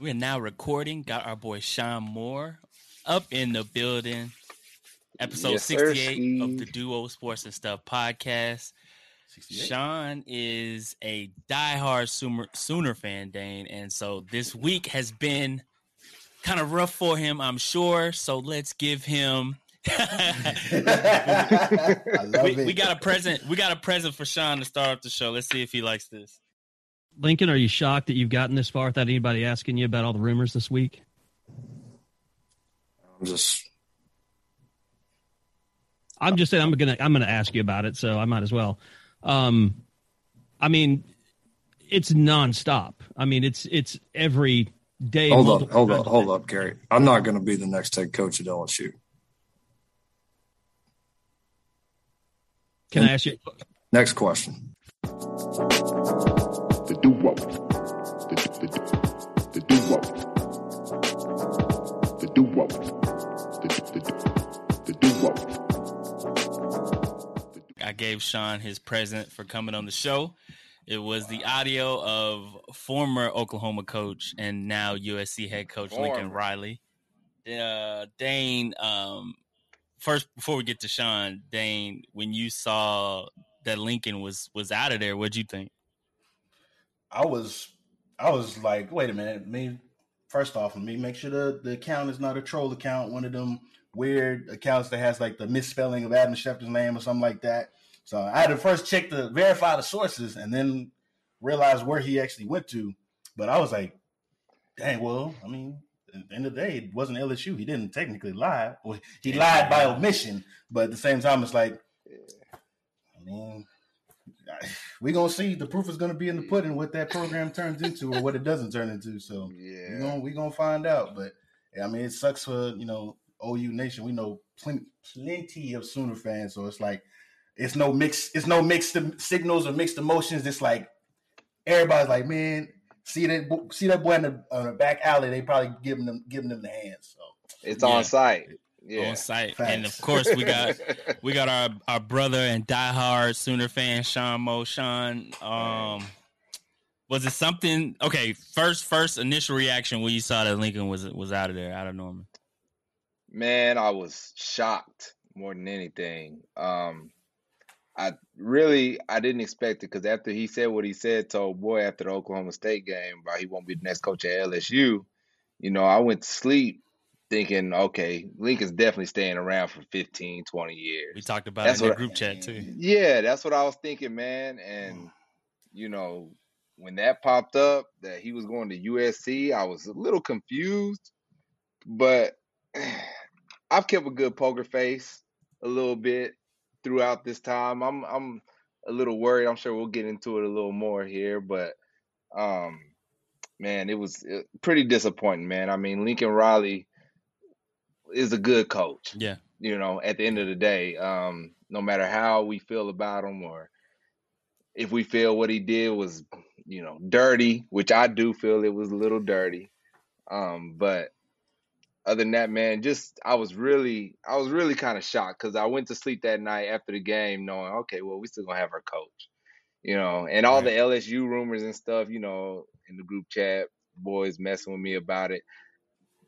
We're now recording. Got our boy Sean Moore up in the building. Episode Yes, sir, 68 of the Duo Sports and Stuff podcast. 68. Sean is a diehard Sooner, Sooner fan, Dane. And so this week has been kind of rough for him, I'm sure. So let's give him. I love we, it. we got a present. We got a present for Sean to start off the show. Let's see if he likes this. Lincoln, are you shocked that you've gotten this far without anybody asking you about all the rumors this week? I'm just I'm just saying I'm gonna I'm gonna ask you about it, so I might as well. Um, I mean, it's nonstop. I mean, it's it's every day. hold up, hold up, hold up, Gary. I'm not going to be the next head coach at LSU. Can I ask you? Next question. The duo, the the the duo, the duo, the the the duo. I gave Sean his present for coming on the show. It was the audio of former Oklahoma coach and now USC head coach Lincoln Riley. Uh, Dane, um, first before we get to Sean, Dane, when you saw that Lincoln was was out of there, what'd you think? I was, I was like, wait a minute. Me, first off, let me make sure the, the account is not a troll account, one of them weird accounts that has like the misspelling of Adam Schefter's name or something like that. So I had to first check to verify the sources and then realize where he actually went to. But I was like, dang, well, I mean, at the end of the day, it wasn't LSU. He didn't technically lie. Well, he lied by omission, but at the same time, it's like, I mean, we're gonna see. The proof is gonna be in the pudding what that program turns into or what it doesn't turn into. So yeah, we're Yeah. gonna we gonna find out. But yeah, I mean, it sucks for you know OU Nation. We know plenty plenty of Sooner fans, so it's like it's no mix. It's no mixed signals or mixed emotions. It's like everybody's like, man, see that see that boy in the, on the back alley. They probably giving them giving them the hands. So It's Yeah. on site. Yeah. On site, Facts. and of course we got we got our our brother and diehard Sooner fan Sean Mo. Sean, um, was it something? Okay, first first initial reaction when you saw that Lincoln was was out of there, out of Norman. Man, I was shocked more than anything. Um, I really I didn't expect it because after he said what he said to old boy after the Oklahoma State game about he won't be the next coach at LSU, you know, I went to sleep thinking, okay, Lincoln's definitely staying around for 15, 20 years. We talked about That's it in the group chat too. Yeah, that's what I was thinking, man. And you know, when that popped up that he was going to USC, I was a little confused, but I've kept a good poker face a little bit throughout this time. I'm I'm a little worried. I'm sure we'll get into it a little more here, but um man, it was uh, pretty disappointing, man. I mean, Lincoln Riley is a good coach. Yeah, you know, at the end of the day, um, no matter how we feel about him or if we feel what he did was, you know, dirty, which I do feel it was a little dirty. Um, but other than that, man, just I was really, I was really kind of shocked because I went to sleep that night after the game knowing, okay, well, we still gonna have our coach, you know, and all the LSU rumors and stuff, you know, in the group chat, boys messing with me about it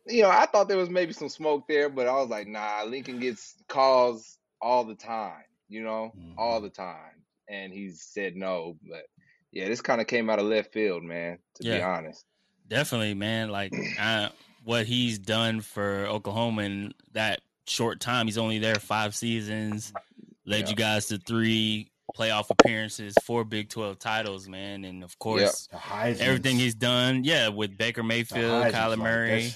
you know, I thought there was maybe some smoke there, but I was like, nah, Lincoln gets calls all the time, you know, Mhm. all the time. And he said no. But yeah, this kind of came out of left field, man, to be honest. definitely, man. Like I, what he's done for Oklahoma in that short time. He's only there five seasons. Led Yeah. you guys to three playoff appearances, four Big Twelve titles, man, and of course. the Heisman, Everything he's done, yeah, with Baker Mayfield, Kyler Murray,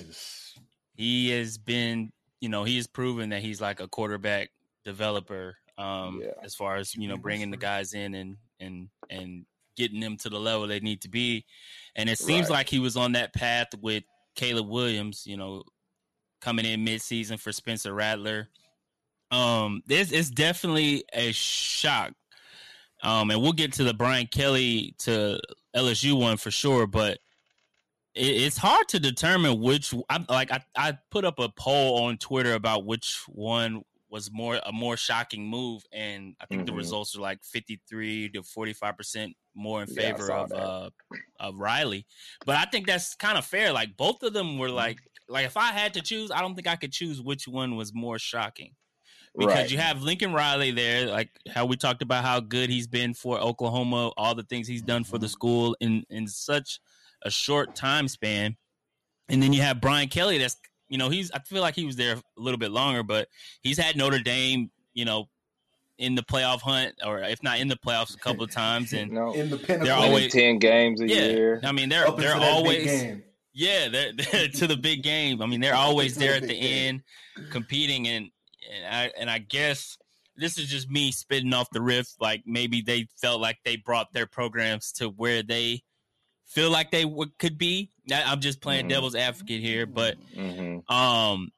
he has been, you know, he has proven that he's like a quarterback developer. Um, Yeah. as far as you know, bringing the guys in and and and getting them to the level they need to be. And it seems Right. like he was on that path with Caleb Williams. You know, coming in mid-season for Spencer Rattler. Um, this is definitely a shock. Um, and we'll get to the Brian Kelly to LSU one for sure, but it's hard to determine which. I'm like I, I put up a poll on Twitter about which one was more a more shocking move, and I think the Mhm. results are like fifty three to forty five percent more in favor saw of that. uh of Riley. But I think that's kind of fair. Like both of them were like like if I had to choose, I don't think I could choose which one was more shocking because Right. you have Lincoln Riley there, like how we talked about how good he's been for Oklahoma, all the things he's done for the school in in such a short time span, and then you have Brian Kelly. That's you know he's I feel like he was there a little bit longer, but he's had Notre Dame, you know, in the playoff hunt or if not in the playoffs a couple of times, and no, in the pinnacle. They're always- ten games a yeah, year. I mean they're up they're into that big always game. yeah, they're, they're to the big game. I mean, they're always there at the game. end, competing, and and I and I guess this is just me spitting off the riff. Like maybe they felt like they brought their programs to where they feel like they w- could be. I'm just playing Mhm. devil's advocate here, but hmm um,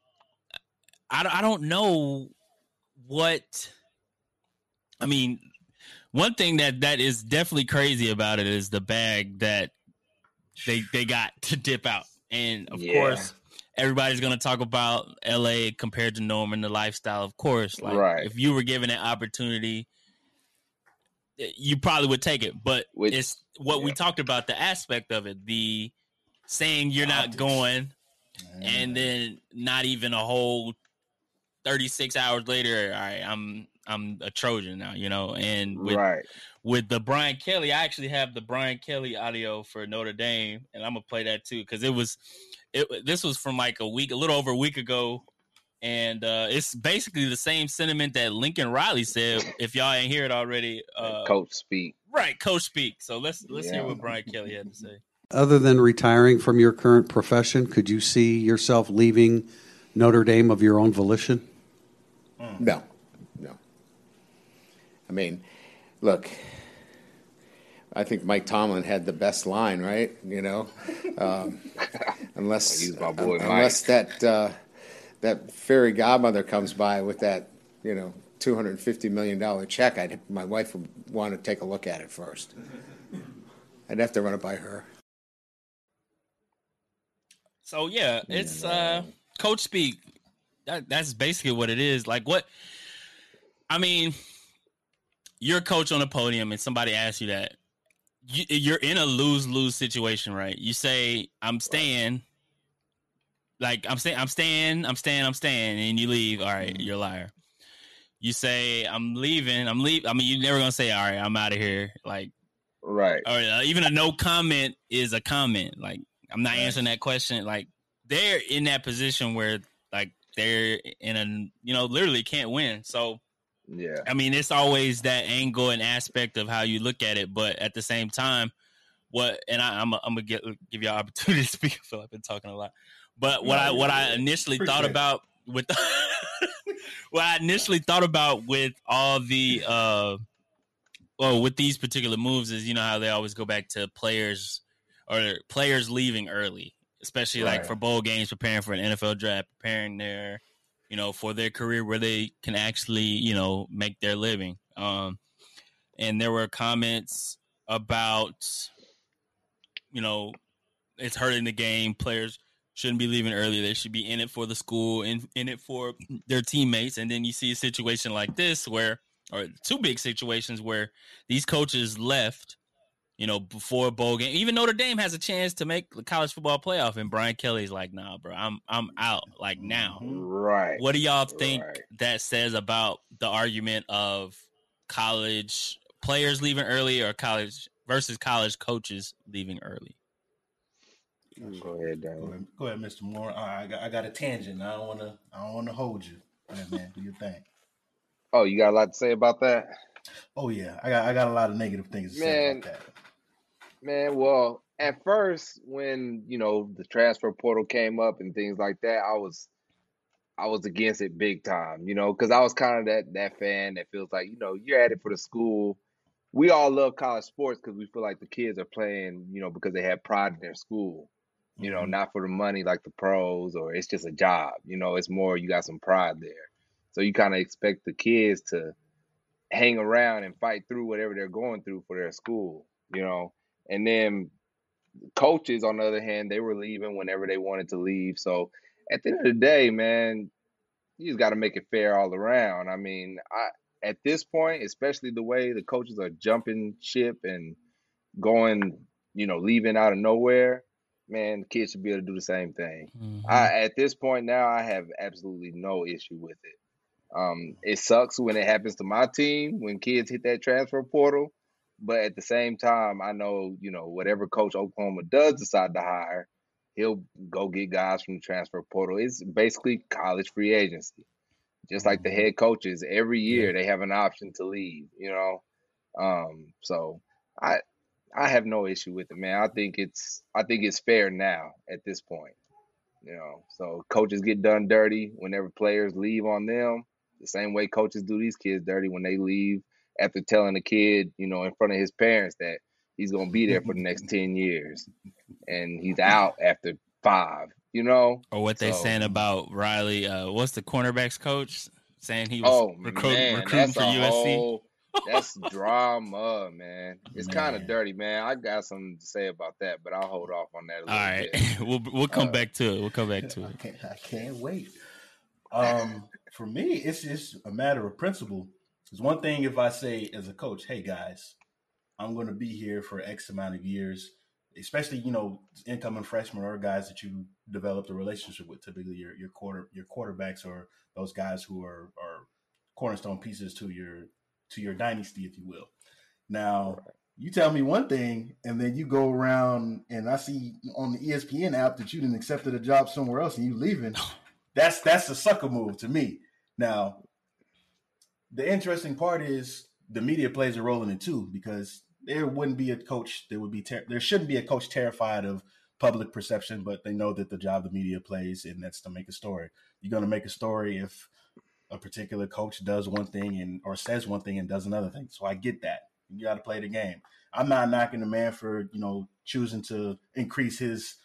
I don't- I don't know what. I mean, one thing that that is definitely crazy about it is the bag that they they got to dip out, and of Yeah. course, everybody's gonna talk about L.A. compared to Norman, the lifestyle. Of course, like Right. if you were given an opportunity, eh, you probably would take it. But Which- it's what we talked about the aspect of it, the saying you're not Optics. going, and then not even a whole 36 hours later all right i'm i'm a trojan now you know and with right. with the brian kelly i actually have the brian kelly audio for notre dame and i'm gonna play that too because it was it this was from like a week a little over a week ago and uh it's basically the same sentiment that lincoln riley said if y'all ain't hear it already uh Coach speak. right coach speak so let's let's hear what brian kelly had to say Other than retiring from your current profession, could you see yourself leaving Notre Dame of your own volition? No, no. I mean, look, I think Mike Tomlin had the best line, right? You know, um, unless Use my boy unless that uh, that fairy godmother comes by with that, you know, two hundred and fifty million dollar check, I'd my wife would want to take a look at it first. I'd have to run it by her. So yeah, it's uh coach speak. That that's basically what it is. Like what I mean, you're a coach on a podium and somebody asks you that. You, you're in a lose-lose situation, right? You say, "I'm staying." Like I'm staying, I'm staying, I'm staying, I'm staying, and you leave. All right, you're a liar. You say, "I'm leaving," I'm leave. I mean, you're never gonna say, "All right, I'm out of here." Like Right. or uh, even a no comment is a comment. Like I'm not answering that question. Like they're in that position where like they're in a you know literally can't win. So Yeah. I mean it's always that angle and aspect of how you look at it. But at the same time, what and I, I'm I'm gonna give you an opportunity to speak. I feel I've been talking a lot. But what I what I initially thought Appreciate about with what I initially thought about with all the uh well with these particular moves is you know how they always go back to players or players leaving early, especially like for bowl games, preparing for an NFL draft, preparing their you know for their career where they can actually you know make their living. Um, and there were comments about you know it's hurting the game. Players shouldn't be leaving early. They should be in it for the school, in in it for their teammates. And then you see a situation like this where, or two big situations where these coaches left, you know, before a bowl game. Even Notre Dame has a chance to make the college football playoff, and Brian Kelly's like, "Nah, bro, I'm I'm out like now." Right. What do y'all think Right. that says about the argument of college players leaving early or college versus college coaches leaving early? Go ahead, Go Dan. ahead, go ahead, Mr. Moore. Right, I got, I got a tangent. I don't want to. I don't want to hold you. Go ahead, man. Do your thing. Oh, you got a lot to say about that? Oh yeah, I got. I got a lot of negative things to say Man. about that. Man, well, at first when, you know, the transfer portal came up and things like that, I was I was against it big time, you know, because I was kind of that that fan that feels like, you know, you're at it for the school. We all love college sports because we feel like the kids are playing, you know, because they have pride in their school. You know, Mhm. not for the money like the pros or it's just a job. You know, it's more you got some pride there. So you kind of expect the kids to hang around and fight through whatever they're going through for their school, you know. And then coaches, on the other hand, they were leaving whenever they wanted to leave. So at the end of the day, man, you just got to make it fair all around. I mean, I at this point, especially the way the coaches are jumping ship and going, you know, leaving out of nowhere, man, the kids should be able to do the same thing. Mhm. I at this point now, I have absolutely no issue with it. Um, it sucks when it happens to my team when kids hit that transfer portal, but at the same time, I know you know whatever coach Oklahoma does decide to hire, he'll go get guys from the transfer portal. It's basically college free agency, just like the head coaches. Every year they have an option to leave. You know, um, so I I have no issue with it, man. I think it's I think it's fair now at this point. You know, so coaches get done dirty whenever players leave on them. The same way coaches do these kids dirty when they leave after telling the kid, you know, in front of his parents that he's gonna be there for the next ten years, and he's out after five. You know, Or what they So- saying about Riley? Uh, what's the cornerbacks coach saying he was oh recruit, man, recruiting for USC? whole that's drama, man. It's kind of dirty, man. I got something to say about that, but I'll hold off on that a All right, bit. we'll we'll come Uh, back to it. We'll come back to I it. can't, I can't wait. Um, for me, it's just a matter of principle. It's one thing if I say as a coach, "Hey guys, I'm going to be here for X amount of years," especially you know incoming freshmen or guys that you developed a relationship with. Typically, your your quarter your quarterbacks or those guys who are are cornerstone pieces to your to your dynasty, if you will. Now, you tell me one thing, and then you go around and I see on the ESPN app that you didn't accepted a job somewhere else and you leaving. That's that's a sucker move to me. Now, the interesting part is the media plays a role in it too because there wouldn't be a coach that would be ter- there shouldn't be a coach terrified of public perception, but they know that the job the media plays and that's to make a story. You're going to make a story if a particular coach does one thing and or says one thing and does another thing. So I get that. You got to play the game. I'm not knocking the man for you know choosing to increase his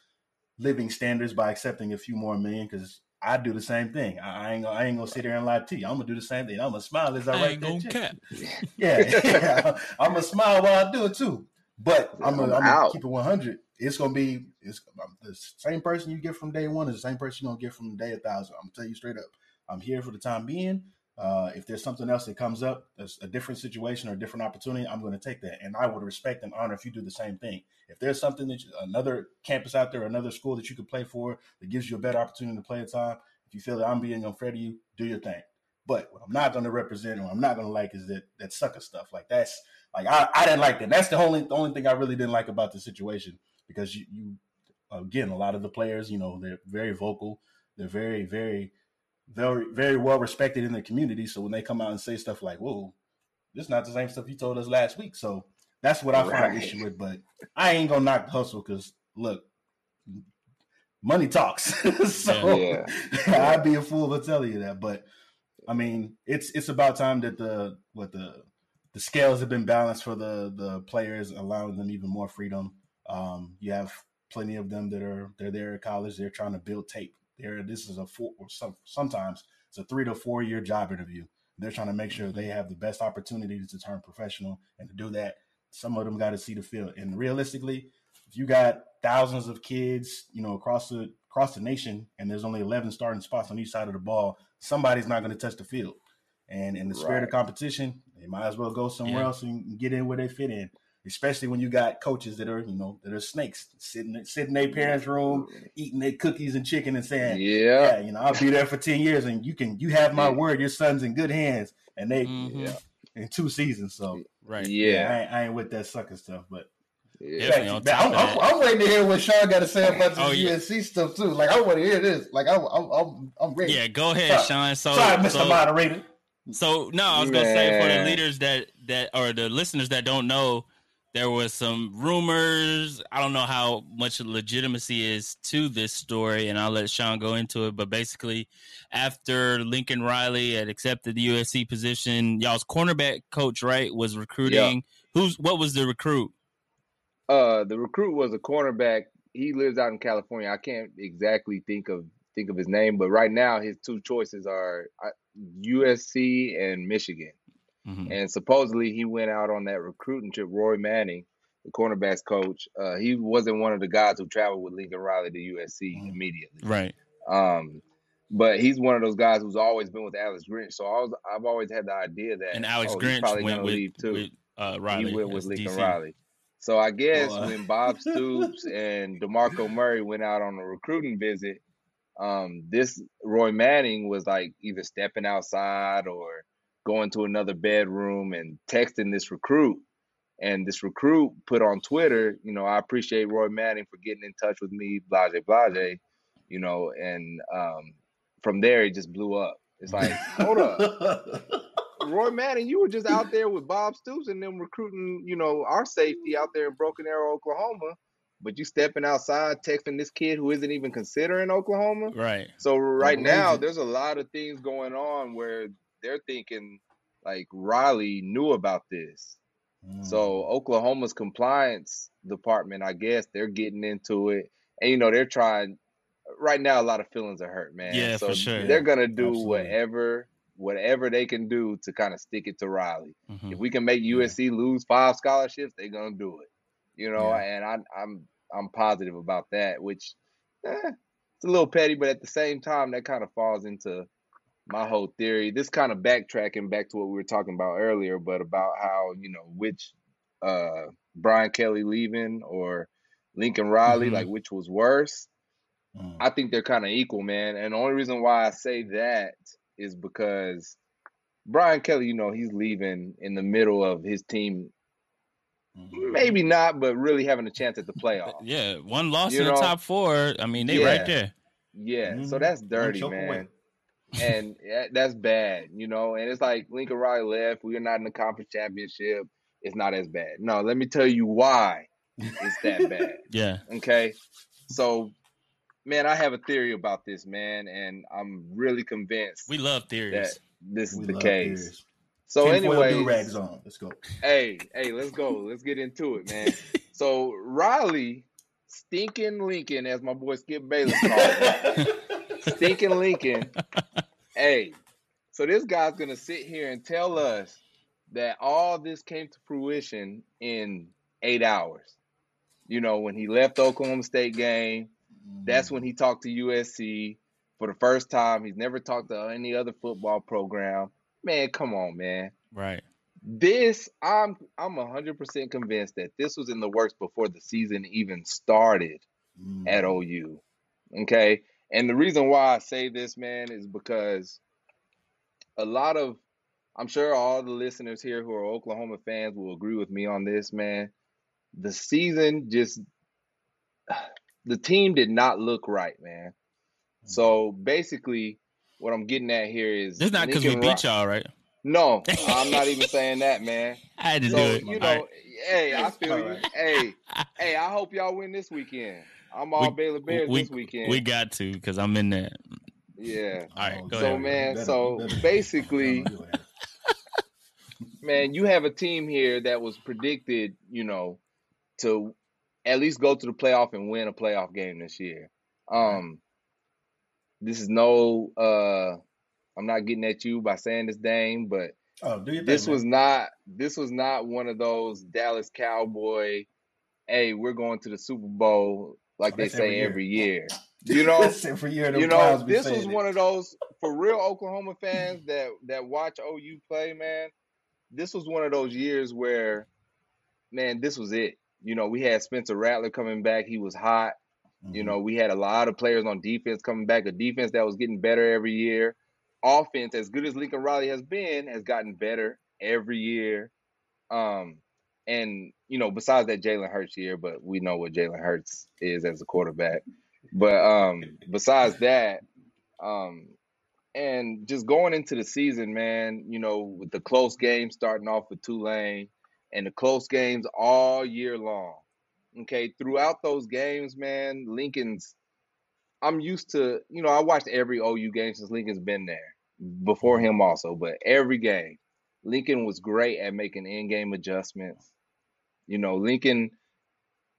living standards by accepting a few more million because I do the same thing. I, I ain't gonna, I ain't gonna sit there and lie to you. I'm gonna do the same thing. I'm gonna smile as I, I write ain't that gonna check. Yeah, yeah. I'm gonna smile while I do it too. But I'm gonna, I'm I'm gonna keep it 100. It's gonna be it's um, the same person you get from day one is the same person you're gonna get from day a thousand. I'm gonna tell you straight up. I'm here for the time being. Uh, if there's something else that comes up, there's a different situation or a different opportunity, I'm going to take that, and I would respect and honor if you do the same thing. If there's something that you, another campus out there, another school that you could play for that gives you a better opportunity to play a time, if you feel that I'm being unfair to you, do your thing. But what I'm not going to represent or I'm not going to like is that that sucker stuff. Like that's like I, I didn't like that. That's the only the only thing I really didn't like about the situation because you, you again a lot of the players you know they're very vocal, they're very very very very well respected in the community. So when they come out and say stuff like "Whoa, this is not the same stuff you told us last week," so that's what I find Right. an issue with. But I ain't gonna knock the hustle because look, money talks. so Yeah. I'd be a fool to tell you that. But I mean, it's it's about time that the what the the scales have been balanced for the the players, allowing them even more freedom. Um, you have plenty of them that are they're there at college. They're trying to build tape. There, this is a four. Or some, sometimes it's a three to four year job interview. They're trying to make sure they have the best opportunities to turn professional, and to do that, some of them got to see the field. And realistically, if you got thousands of kids, you know, across the across the nation, and there's only 11 starting spots on each side of the ball, somebody's not going to touch the field. And in the spirit of competition, they might as well go somewhere Yeah. else and get in where they fit in. Especially when you got coaches that are, you know, that are snakes sitting sitting in their parents' room, eating their cookies and chicken, and saying, Yeah. "Yeah, you know, I'll be there for ten years, and you can, you have my word, your son's in good hands." And they Mhm. Yeah. in two seasons, so Right. Yeah. I, ain't, I ain't with that sucker stuff. But Yeah. Definitely Back- I'm, I'm. I'm waiting to hear what Sean got to say about the Oh, yeah. USC stuff too. Like I want to hear this. Like I, I'm, I'm, I'm ready. Yeah, go ahead, Sorry. Sean. So, Sorry, Mr. so, Moderator. so no, I was gonna say for the leaders that that or the listeners that don't know, there was some rumors. I don't know how much legitimacy is to this story, and I'll let Sean go into it. But basically, after Lincoln Riley had accepted the USC position, y'all's cornerback coach, right, was recruiting. Who's what was the recruit? Uh, the recruit was a cornerback. He lives out in California. I can't exactly think of think of his name, but right now his two choices are uh, USC and Michigan. Mhm. And supposedly he went out on that recruiting trip. Roy Manning, the cornerbacks coach, uh, he wasn't one of the guys who traveled with Lincoln Riley to USC Mhm. immediately. Right. Um, but he's one of those guys who's always been with Alex Grinch. So I was, I've always had the idea that And Alex oh, Grinch probably went with, leave too. with uh, Riley. he went with Lincoln DC. Riley. So I guess Boy. when Bob Stoops and DeMarco Murray went out on a recruiting visit, um, this Roy Manning was like either stepping outside or going to another bedroom and texting this recruit. And this recruit put on Twitter, you know, I appreciate Roy Manning for getting in touch with me, blase, blase, you know, and um, from there it just blew up. It's like, hold up. Roy Manning, you were just out there with Bob Stoops and them recruiting, you know, our safety out there in Broken Arrow, Oklahoma. But you stepping outside, texting this kid who isn't even considering Oklahoma. Right. So right Double now, there's a lot of things going on where they're thinking like Riley knew about this. Mm. So Oklahoma's compliance department, I guess, they're getting into it, and you know they're trying. Right now, a lot of feelings are hurt, man. Yeah, so for sure. They're gonna do Absolutely. whatever, whatever they can do to kind of stick it to Riley. Mhm. If we can make USC lose five scholarships, they're gonna do it. You know, Yeah. and I, I'm I'm positive about that. Which, eh, it's a little petty, but at the same time, that kind of falls into my whole theory. This kind of backtracking back to what we were talking about earlier, but about how you know which uh Brian Kelly leaving or Lincoln Riley, Mhm. like which was worse. Mm. I think they're kind of equal, man. And the only reason why I say that is because Brian Kelly, you know, he's leaving in the middle of his team, Mhm. maybe not, but really having a chance at the playoff. Yeah, one loss You in know, the top four. I mean, they yeah. right there. Yeah, so Mhm. that's dirty, man. away. And that's bad, you know. And it's like Lincoln Riley left. We are not in the conference championship. It's not as bad. No, let me tell you why it's that bad. Yeah. Okay, so man, I have a theory about this, man, and I'm really convinced We love that theories. this is We the case. theories. So, Tinfoil anyway, do-rags on. Let's go. hey, hey, let's go. Let's get into it, man. so Riley, stinking Lincoln, as my boy Skip Bayless called, him. stinking Lincoln. Hey, so this guy's gonna sit here and tell us that all this came to fruition in eight hours. You know, when he left Oklahoma State game, that's when he talked to USC for the first time. He's never talked to any other football program. Man, come on, man. Right. This I'm I'm hundred percent convinced that this was in the works before the season even started Mm. at OU. Okay. And the reason why I say this, man, is because a lot of, I'm sure all the listeners here who are Oklahoma fans will agree with me on this, man. The season just, the team did not look right, man. So mm-hmm. basically, what I'm getting at here is It's not because we Lincoln Ri- beat y'all, right? No, I'm not even saying that, man. I had to So do it. you know, right. hey, I feel you. Alright. Hey, hey, I hope y'all win this weekend. I'm all Baylor Bears we, this weekend. we got to because I'm in that. yeah. All right, go So ahead. man, Better- so better- basically, better man, you have a team here that was predicted, you know, to at least go to the playoff and win a playoff game this year. Um, this is no, uh, I'm not getting at you by saying this, Dame, but Oh, do your thing, this man. was not, this was not one of those Dallas Cowboy, hey, we're going to the Super Bowl like they say every year. You know, every year. you know, this was one of those for real Oklahoma fans that that watch OU play, man. This was one of those years where, man, this was it. You know, we had Spencer Rattler coming back; he was hot. Mm-hmm. You know, we had a lot of players on defense coming back, a defense that was getting better every year. Offense, as good as Lincoln Riley has been, has gotten better every year. Um, and you know, besides that Jalen Hurts year, but we know what Jalen Hurts is as a quarterback. But um, besides that, um, and just going into the season, man, you know, with the close games starting off with Tulane and the close games all year long. Okay, throughout those games, man, Lincoln's. I'm used to, you know, I watched every OU game since Lincoln's been there. Before him, also, but every game, Lincoln was great at making in-game adjustments. You know, Lincoln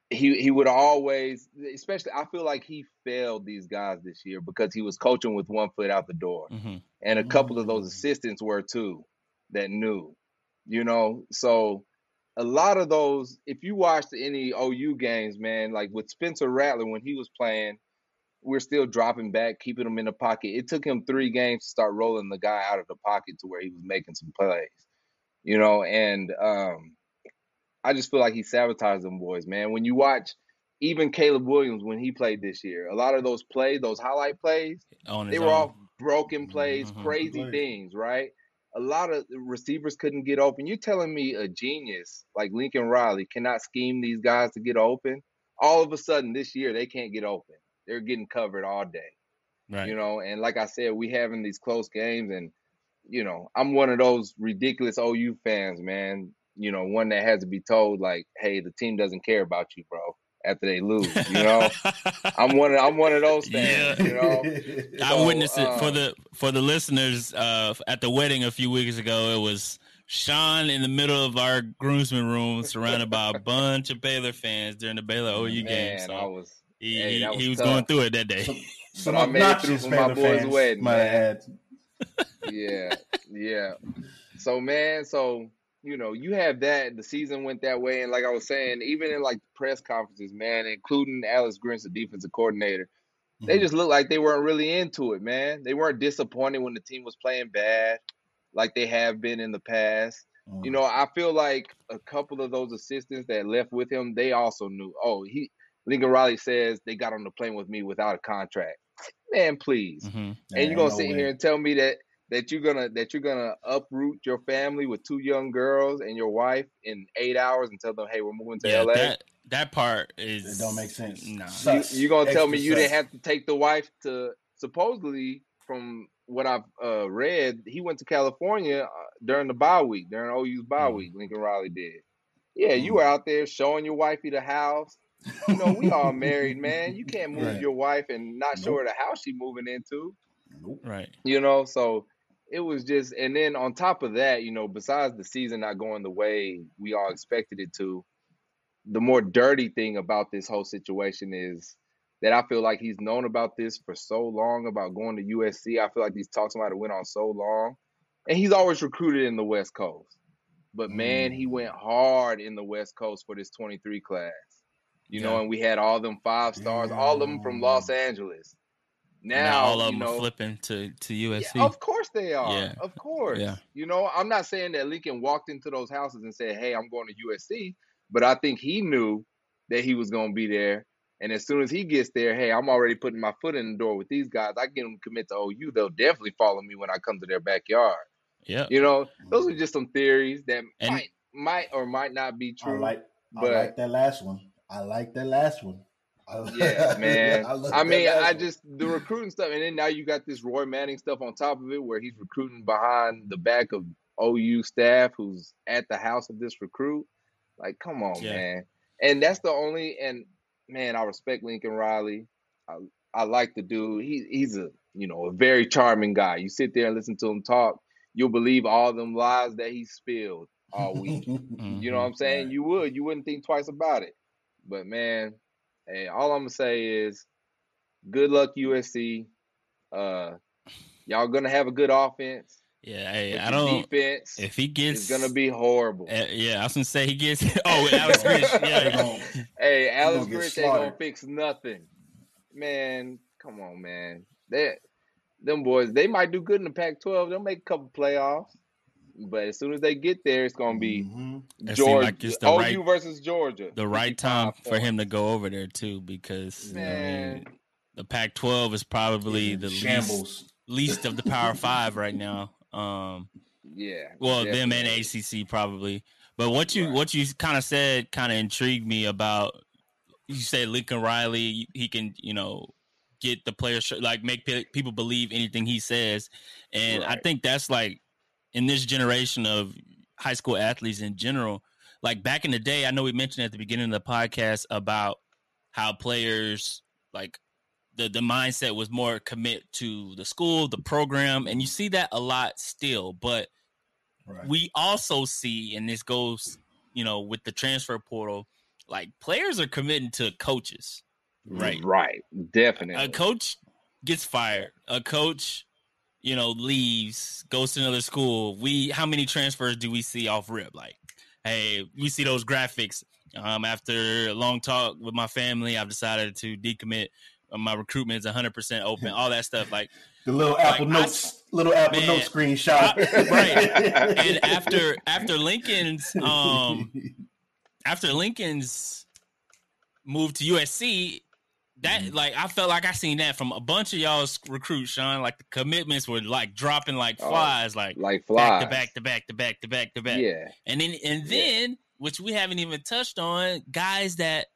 he he would always especially I feel like he failed these guys this year because he was coaching with one foot out the door. hmm And a couple of those assistants were too that knew. You know, so a lot of those if you watched any OU games, man, like with Spencer Rattler when he was playing, we're still dropping back, keeping him in the pocket. It took him three games to start rolling the guy out of the pocket to where he was making some plays, you know. And um, I just feel like he sabotaged them boys, man. When you watch even Caleb Williams when he played this year, a lot of those plays, those highlight plays, On they his were own. all broken plays, Mhm. crazy Plays. things, right? A lot of receivers couldn't get open. You're telling me a genius like Lincoln Riley cannot scheme these guys to get open? All of a sudden this year they can't get open. They're getting covered all day. right. You know, and like I said, we having these close games and you know, I'm one of those ridiculous OU fans, man. You know, one that has to be told like, hey, the team doesn't care about you, bro, after they lose. You know? I'm one of I'm one of those fans, Yeah. you know. I witnessed it for um, the for the listeners uh, at the wedding a few weeks ago. It was Sean in the middle of our groomsmen room, surrounded by a bunch of Baylor fans during the Baylor OU game. So I was he, hey, he, that he was was going through it that day. Some But I made it through obnoxious for my Baylor boys' fans wedding, might man. yeah, yeah. So man, so you know, you have that. The season went that way, and like I was saying, even in like press conferences, man, including Alex Grinch, the defensive coordinator, they Mhm. just looked like they weren't really into it, man. They weren't disappointed when the team was playing bad, like they have been in the past. You know, I feel like a couple of those assistants that left with him, they also knew. Oh, he Lincoln Riley says they got on the plane with me without a contract. Man, please Mhm. Yeah, and you're gonna no sit way. here and tell me that that you're gonna that you're gonna uproot your family with two young girls and your wife in eight hours and tell them, hey, we're moving to Yeah, LA. that that part is It don't make sense. Nah. you Sus. you gonna tell me Extra you didn't have to take the wife to supposedly from what I've uh, read, he went to California uh, during the bye week, during OU's bye Mm. week. Lincoln Riley did. Yeah, you Mm. were out there showing your wifey the house. You know, we all married, man. You can't move Right. your wife and not show her the house she moving into. Nope. right. you know so it was just and then on top of that you know besides the season not going the way we all expected it to the more dirty thing about this whole situation is that I feel like he's known about this for so long about going to USC. I feel like these talks might have went on so long. And he's always recruited in the West Coast. But man, he Mm. went hard in the West Coast for this 23 class. You know, and we had all them five stars, all of them from Los Angeles. Now, Now, all of you them know, are flipping to to USC. yeah, of course they are. Yeah. Of course. Yeah. You know, I'm not saying that Lincoln walked into those houses and said, "Hey, I'm going to USC," but I think he knew that he was going to be there. And as soon as he gets there, hey, I'm already putting my foot in the door with these guys. I get them to commit to OU. They'll definitely follow me when I come to their backyard. yeah. You know, those are mm-hmm. just some theories that And- might might or might not be I true. like but- I like that last one. I like that last one. I, Yeah, man. I, I mean, last I just the recruiting stuff, and then now you got this Roy Manning stuff on top of it, where he's recruiting behind the back of OU staff who's at the house of this recruit. Like, come on, Yeah. man. And that's the only. And man, I respect Lincoln Riley. I I like the dude. He he's a you know a very charming guy. You sit there and listen to him talk, you'll believe all them lies that he spilled all week. Mm-hmm. You know what I'm saying? Right. You would. You wouldn't think twice about it. But man, hey, all I'm gonna say is good luck USC. Uh y'all gonna have a good offense. Yeah, hey, I don't. defense If he gets, it's gonna be horrible. uh, yeah, I was gonna say he gets. Oh, Alex Grinch. Yeah, Gonna- hey, Alex gonna get Grinch ain't gonna fix nothing. Man, come on, man. They them boys, they might do good in the Pac-12. They'll make a couple playoffs. But as soon as they get there, it's gonna be Mhm. Georgia, like it's the OU right- versus Georgia. the right time 55 for him to go over there too, because I Man. mean, the Pac-12 is probably In the least, shambles. least of the Power Five right now. Um, Yeah. well, them and. ACC probably. But what you Right. what you kind of said kind of intrigued me about. You say Lincoln Riley, he can you know get the players like make people believe anything he says, and I think that's like in this generation of high school athletes in general. Like back in the day, I know we mentioned at the beginning of the podcast about how players like the the mindset was more commit to the school, the program, and you see that a lot still. But Right. we also see, and this goes, you know, with the transfer portal, like players are committing to coaches, right? Right. Definitely. A coach gets fired. A coach, you know, leaves, goes to another school. We how many transfers do we see off rip? Like, hey, we see those graphics. Um, after a long talk with my family, I've decided to decommit. my recruitment is 100 percent open. All that stuff. Like The little Apple Like, I- Notes, little Apple Man, Note screenshot. I- right. and after after Lincoln's um after Lincoln's moved to USC, that Mm-hmm. like I felt like I seen that from a bunch of y'all's recruits, Sean. Like the commitments were like dropping like Oh, flies, like like back flies. to back to back to back to back to back. Yeah, And then and Yeah. then which we haven't even touched on, guys that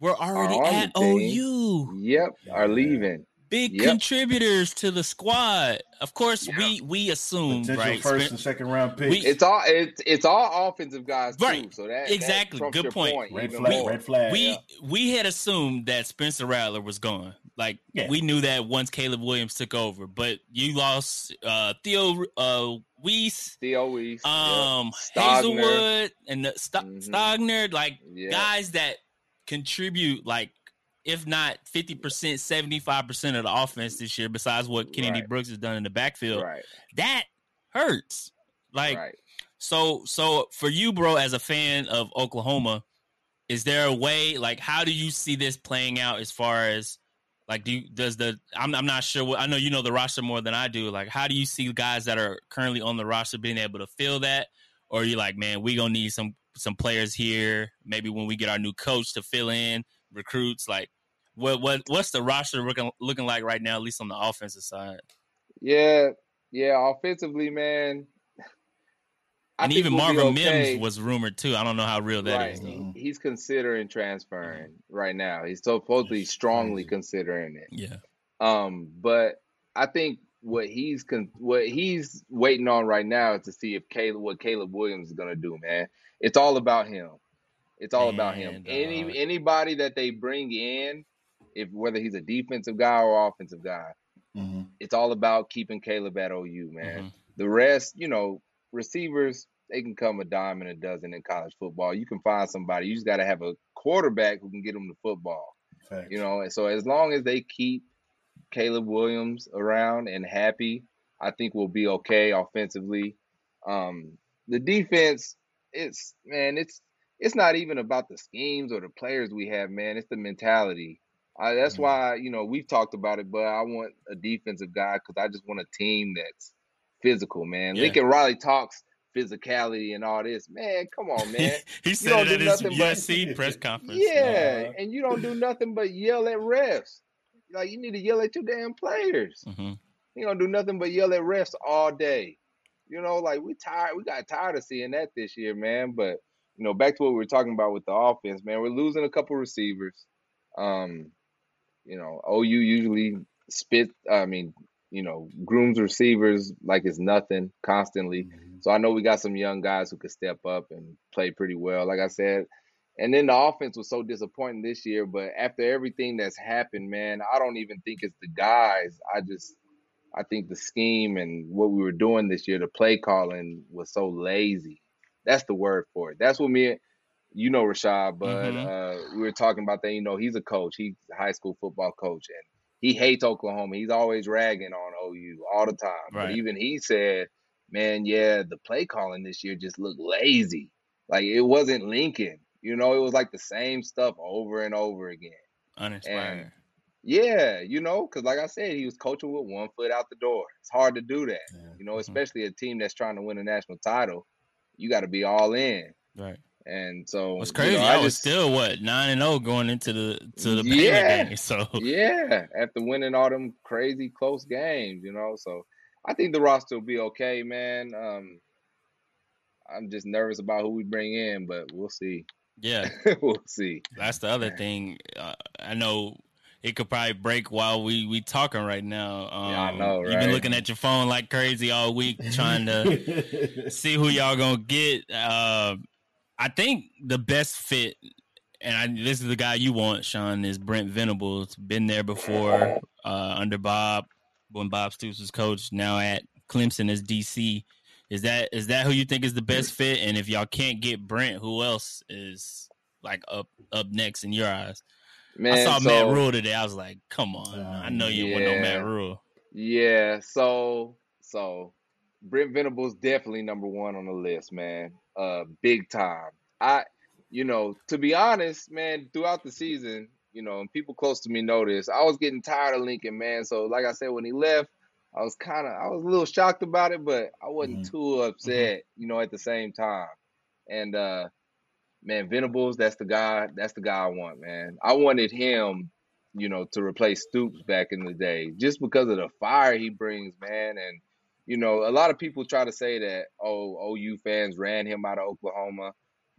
were already on at the team. OU. yep, are leaving. Big Yep. contributors to the squad. Of course, Yeah. we we assume Potential right. first and second round picks. We- It's all it's it's all offensive guys too. Right. So that Exactly. That Good your point. red flag. more. Red flag. we yeah. we had assumed that Spencer Rattler was gone. Like Yeah. we knew that once Caleb Williams took over, but you lost uh Theo uh Wease, Theo Wease, um yep. Stogner. Haselwood and the St- Mhm. Stogner, like Yeah. guys that contribute like if not 50%, 75% of the offense this year, besides what Kennedy Right. Brooks has done in the backfield. Right. That hurts. Like right. so so for you, bro, as a fan of Oklahoma, is there a way like how do you see this playing out as far as like do you, does the I'm I'm not sure what I know you know the roster more than I do. Like how do you see guys that are currently on the roster being able to fill that? Or are you like, man, we gonna need some some players here, maybe when we get our new coach to fill in, recruits, like what what what's the roster looking looking like right now, at least on the offensive side? Yeah. Yeah. Offensively, man. I and even we'll Marvin okay. Mims was rumored too. I don't know how real that is. right. though. He's considering transferring right now. He's supposedly strongly considering it. Yeah. Um, but I think what he's con- what he's waiting on right now is to see if Caleb what Caleb Williams is gonna do, man. It's all about him. It's all about him. Any anybody that they bring in, if whether he's a defensive guy or offensive guy, Mhm. it's all about keeping Caleb at OU, man. Mhm. The rest, you know, receivers, they can come a dime and a dozen in college football. You can find somebody. You just got to have a quarterback who can get them the football. Facts. You know, and so as long as they keep Caleb Williams around and happy, I think we'll be okay offensively. Um, the defense, it's man, it's it's not even about the schemes or the players we have, man. It's the mentality. I, that's Mhm. why you know we've talked about it, but I want a defensive guy because I just want a team that's physical, man. Yeah. Lincoln Riley talks physicality and all this, man. Come on, man. he said don't it do his nothing but- USC press conference. Yeah, Uh, and you don't do nothing but yell at refs. Like you need to yell at your damn players. hmm You don't do nothing but yell at refs all day. You know, like we tired. We got tired of seeing that this year, man. But you know, back to what we were talking about with the offense, man. We're losing a couple receivers. Um, you know, OU usually spit. I mean, you know, grooms receivers like it's nothing constantly. So I know we got some young guys who could step up and play pretty well. Like I said, and then the offense was so disappointing this year. But after everything that's happened, man, I don't even think it's the guys. I just, I think the scheme and what we were doing this year, the play calling was so lazy. That's the word for it. That's what me, you know, Rashad, but Mhm. uh, we were talking about that. You know, he's a coach. He's a high school football coach, and he hates Oklahoma. He's always ragging on OU all the time. But Right. even he said, "Man, yeah, the play calling this year just looked lazy. Like it wasn't Lincoln. You know, it was like the same stuff over and over again." Uninspired. Yeah, you know, because like I said, he was coaching with one foot out the door. It's hard to do that. Yeah. You know, Mhm. especially a team that's trying to win a national title. You got to be all in. right. And so What's you crazy? know, I, I was just still what nine and zero going into the to the Yeah. Game. So yeah, after winning all them crazy close games, you know. So I think the roster will be okay, man. Um, I'm just nervous about who we bring in, but we'll see. yeah, we'll see. that's the other thing. Uh, I know it could probably break while we we talking right now. Um, Yeah, I know, Right? You've been looking at your phone like crazy all week trying to see who y'all gonna get. Uh, I think the best fit, and I, this is the guy you want, Sean, is Brent Venables. Been there before uh, under Bob when Bob Stoops was coach. Now at Clemson as DC. Is that is that who you think is the best fit? And if y'all can't get Brent, who else is like up up next in your eyes? Man, I saw so, Matt Rhule today. I was like, come on, I know you want no Yeah. Matt Rhule. Yeah, so so Brent Venables definitely number one on the list, man. Uh big time. I you know, to be honest, man, throughout the season, you know, and people close to me know this. I was getting tired of Lincoln, man. So, like I said, when he left, I was kind of, I was a little shocked about it, but I wasn't too upset, you know, at the same time. And uh, man, Venables, that's the guy. That's the guy I want, man. I wanted him, you know, to replace Stoops back in the day, just because of the fire he brings, man. And you know, a lot of people try to say that, oh, OU fans ran him out of Oklahoma.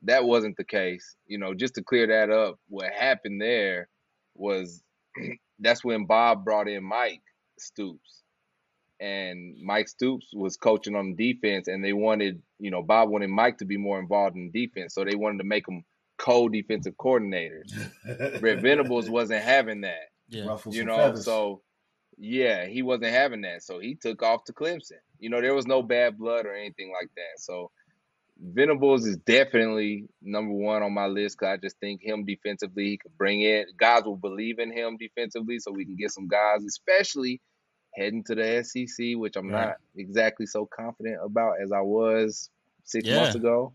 That wasn't the case. You know, just to clear that up, what happened there was that's when Bob brought in Mike Stoops. And Mike Stoops was coaching on defense, and they wanted, you know, Bob wanted Mike to be more involved in defense. So they wanted to make him co defensive coordinators. Brent Venables wasn't having that. Yeah. You know, feathers. so yeah, he wasn't having that. So he took off to Clemson. You know, there was no bad blood or anything like that. So Venables is definitely number one on my list because I just think him defensively, he could bring it. Guys will believe in him defensively, so we can get some guys, especially heading to the SEC, which I'm Right. not exactly so confident about as I was six Yeah. months ago,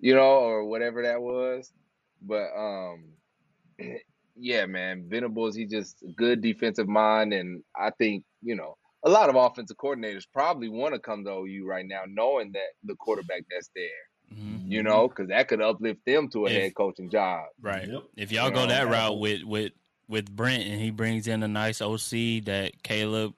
you know, or whatever that was. But um, yeah, man, Venables, he just a good defensive mind, and I think you know a lot of offensive coordinators probably want to come to OU right now, knowing that the quarterback that's there, Mhm. you know, because that could uplift them to a If- head coaching job. Right. Yep. If y'all You go know, that that route with with with Brent and he brings in a nice OC that Caleb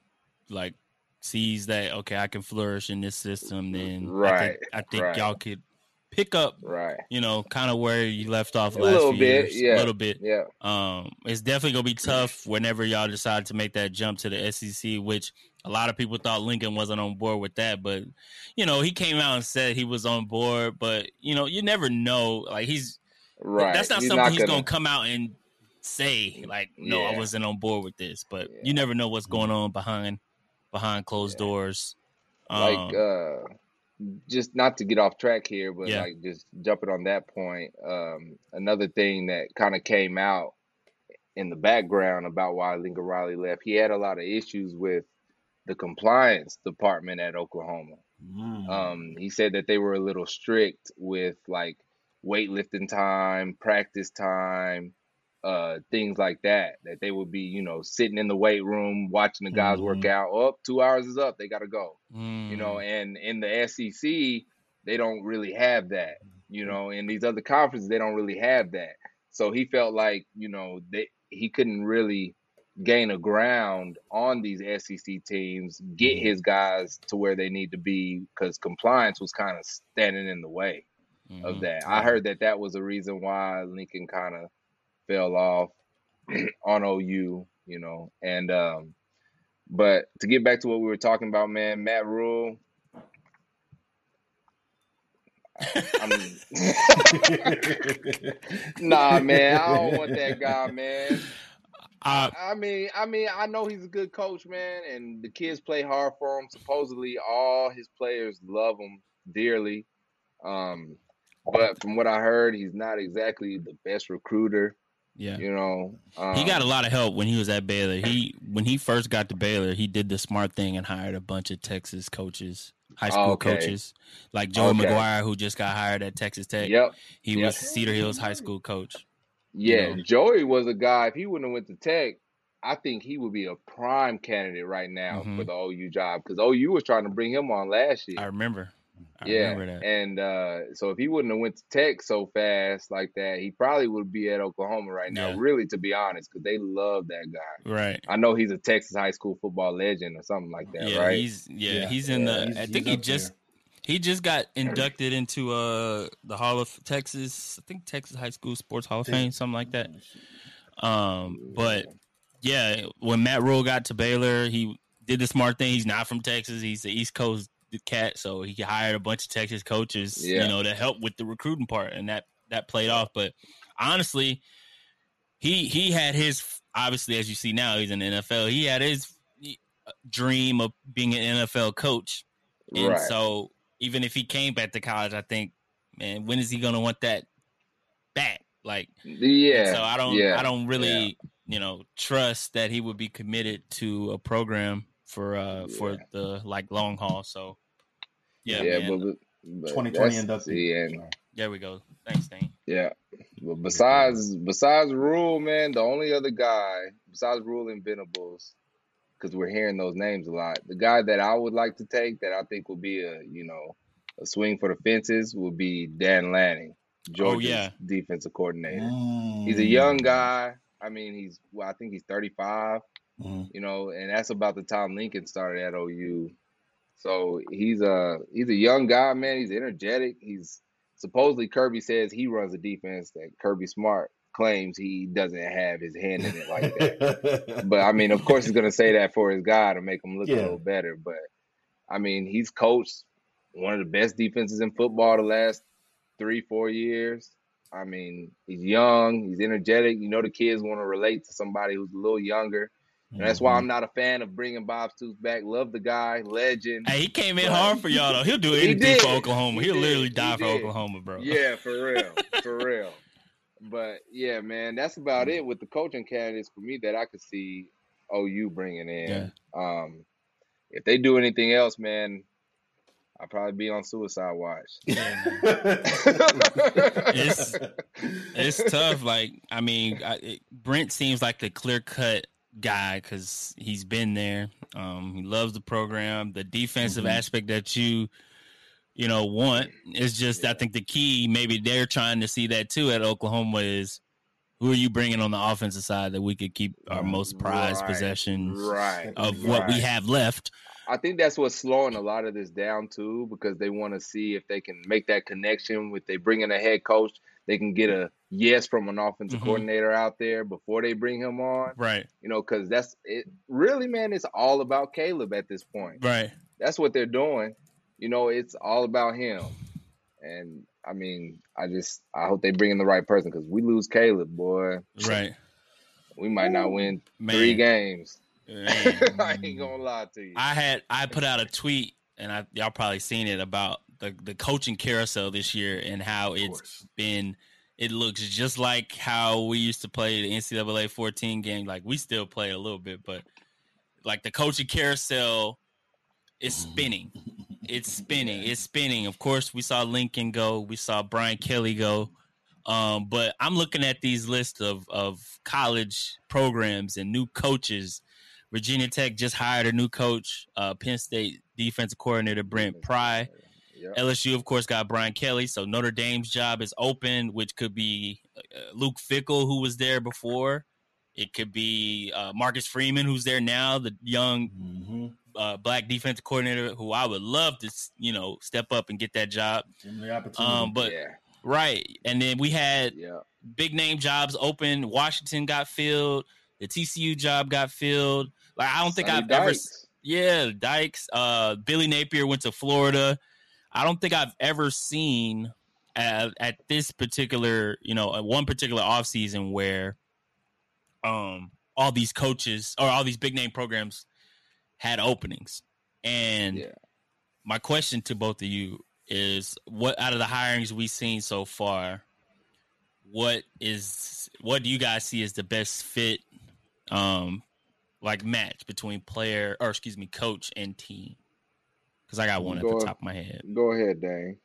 like sees that okay I can flourish in this system, then I Right, think, I think right. y'all could pick up Right. you know kind of where you left off A last little few bit, years, yeah. a little bit. Yeah. Um, it's definitely gonna be tough whenever y'all decide to make that jump to the SEC, which a lot of people thought Lincoln wasn't on board with that, but you know he came out and said he was on board. But you know you never know, like he's Right. that's not He's something he's gonna- gonna come out and say like, no, I wasn't on board with this. But Yeah. you never know what's going on behind behind closed Yeah. doors. like Um, uh just not to get off track here but Yeah. like just jumping on that point um another thing that kind of came out in the background about why Lincoln Riley left he had a lot of issues with the compliance department at Oklahoma Mm. um he said that they were a little strict with like weightlifting time practice time uh things like that that they would be you know sitting in the weight room watching the guys work Mhm. out oh two hours is up they gotta go you know, mm, and in the SEC, they don't really have that. You know, in these other conferences, they don't really have that. So he felt like, you know, they, he couldn't really gain a ground on these SEC teams, get his guys to where they need to be because compliance was kind of standing in the way of mhm. that. I heard that that was a reason why Lincoln kind of fell off on OU, you know, and um but to get back to what we were talking about, man, Matt Rhule. I mean, nah, man, I don't want that guy, man. I, I mean, I mean, I know he's a good coach, man, and the kids play hard for him. Supposedly, all his players love him dearly. Um, but from what I heard, he's not exactly the best recruiter. Yeah. You know, um, He got a lot of help when he was at Baylor. He when he first got to Baylor, he did the smart thing and hired a bunch of Texas coaches, high school Okay. coaches, like Joe Okay. McGuire, who just got hired at Texas Tech. Yep. He Yep. was Cedar Hills high school coach. Yeah, know? Joey was a guy. If he wouldn't have went to Tech, I think he would be a prime candidate right now Mhm. for the OU job because OU was trying to bring him on last year. I remember. I yeah, that. and uh, so if he wouldn't have went to Tech so fast like that, he probably would be at Oklahoma right now. Yeah. Really, to be honest, because they love that guy. Right. I know he's a Texas high school football legend or something like that, yeah, right? he's yeah, Yeah. he's in Yeah, the. he's- I think he up just he just got inducted into uh the Hall of Texas. I think Texas High School Sports Hall of Fame, something like that. Um, but yeah, when Matt Rhule got to Baylor, he did the smart thing. He's not from Texas. He's the East Coast cat, so he hired a bunch of Texas coaches, Yeah. you know, to help with the recruiting part, and that that played off. But honestly, he he had his obviously as you see now he's in the NFL. He had his dream of being an NFL coach, and right. so even if he came back to college, I think, man, when is he gonna want that back? Like, yeah. so I don't, yeah. I don't really, you know, trust that he would be committed to a program for uh for the like long haul. So yeah, yeah, man. but, but 2020 that's- inductee. see, and There we go. Thanks, Dane. Yeah. But besides besides Rhule, man, the only other guy besides Rhule and Venables, because we're hearing those names a lot, the guy that I would like to take that I think will be a you know a swing for the fences would be Dan Lanning, Georgia's yeah. defensive coordinator. Mm. He's a young guy. I mean, he's well, I think he's 35. Mhm. You know, and that's about the time Lincoln started at OU. So he's a he's a young guy, man. He's energetic. He's supposedly Kirby says he runs a defense that Kirby Smart claims he doesn't have his hand in it like that. but I mean, of course, he's gonna say that for his guy to make him look Yeah. a little better. But I mean, he's coached one of the best defenses in football the last three, four years. I mean, he's young, he's energetic. You know, the kids want to relate to somebody who's a little younger. And that's why Mhm. I'm not a fan of bringing Bob Stoops back. Love the guy, legend. Hey, he came in But- hard for y'all though. He'll do He anything did. for Oklahoma. He He'll did. literally He die for did. Oklahoma, bro. Yeah, for real, for real. But yeah, man, that's about Mm. it with the coaching candidates for me that I could see OU bringing in. Um, if they do anything else, man, I'll probably be on suicide watch. It's it's tough. Like I mean, I, it, Brent seems like the clear cut guy because he's been there. Um, he loves the program, the defensive Mhm. aspect that you you know want is just. I think the key. Maybe they're trying to see that too at Oklahoma is. Who are you bringing on the offensive side that we could keep our most prized Right, possessions right, of what we have left? I think that's what's slowing a lot of this down too, because they want to see if they can make that connection with they bring in a head coach, they can get a yes from an offensive Mhm. coordinator out there before they bring him on. Right, You know, because that's it. Really, man, it's all about Caleb at this point. right. That's what they're doing. You know, it's all about him. And I mean, I just I hope they bring in the right person because we lose Caleb, boy, Right. we might not win Man. three games. Man. I ain't gonna lie to you. I had I put out a tweet and I y'all probably seen it about the the coaching carousel this year and how it's been it looks just like how we used to play the NCAA 14 game. Like we still play a little bit but like the coaching carousel is spinning. It's spinning. It's spinning. Of course we saw Lincoln go. We saw Brian Kelly go. Um, but I'm looking at these lists of of college programs and new coaches. Virginia Tech just hired a new coach, uh, Penn State defensive coordinator Brent Pry. Yep. LSU, of course, got Brian Kelly. So Notre Dame's job is open, which could be uh, Luke Fickell, who was there before. It could be uh, Marcus Freeman, who's there now, the young Mhm. uh, black defensive coordinator, who I would love to, you know, step up and get that job. Um, but yeah, right, and then we had yeah. big name jobs open. Washington got filled. The TCU job got filled. Like I don't think Sonny I've ever. Yeah, Dykes. Uh, Billy Napier went to Florida. I don't think I've ever seen at, at this particular, you know, at one particular offseason where um all these coaches or all these big name programs had openings. And Yeah. my question to both of you is what out of the hirings we've seen so far, what is what do you guys see as the best fit um like match between player or excuse me coach and team because i got one at the top of my head Go ahead, Dane.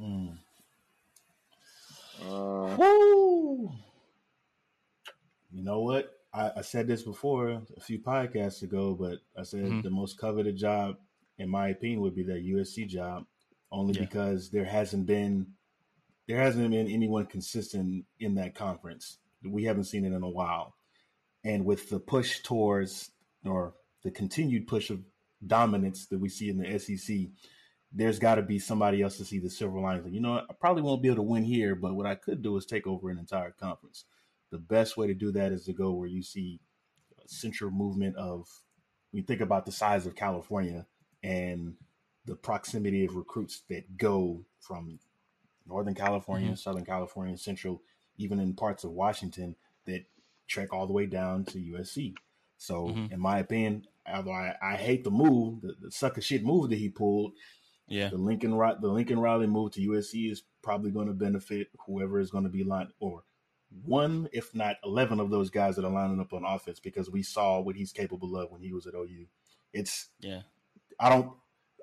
Mm. Uh, Woo! You know what? I, I said this before a few podcasts ago, but I said Mhm. the most coveted job, in my opinion, would be that USC job, only Yeah. because there hasn't been there hasn't been anyone consistent in that conference. We haven't seen it in a while, and with the push towards or the continued push of dominance that we see in the SEC, there's got to be somebody else to see the silver lining. Like, you know, what? I probably won't be able to win here, but what I could do is take over an entire conference. The best way to do that is to go where you see a central movement of. You think about the size of California and the proximity of recruits that go from Northern California, Southern California, Central, even in parts of Washington that trek all the way down to USC. So, Mhm. in my opinion, although I, I hate the move, the, the sucker shit move that he pulled, yeah. The Lincoln the Lincoln Riley move to USC is probably going to benefit whoever is going to be lined or one, if not eleven, of those guys that are lining up on offense because we saw what he's capable of when he was at OU. It's yeah. I don't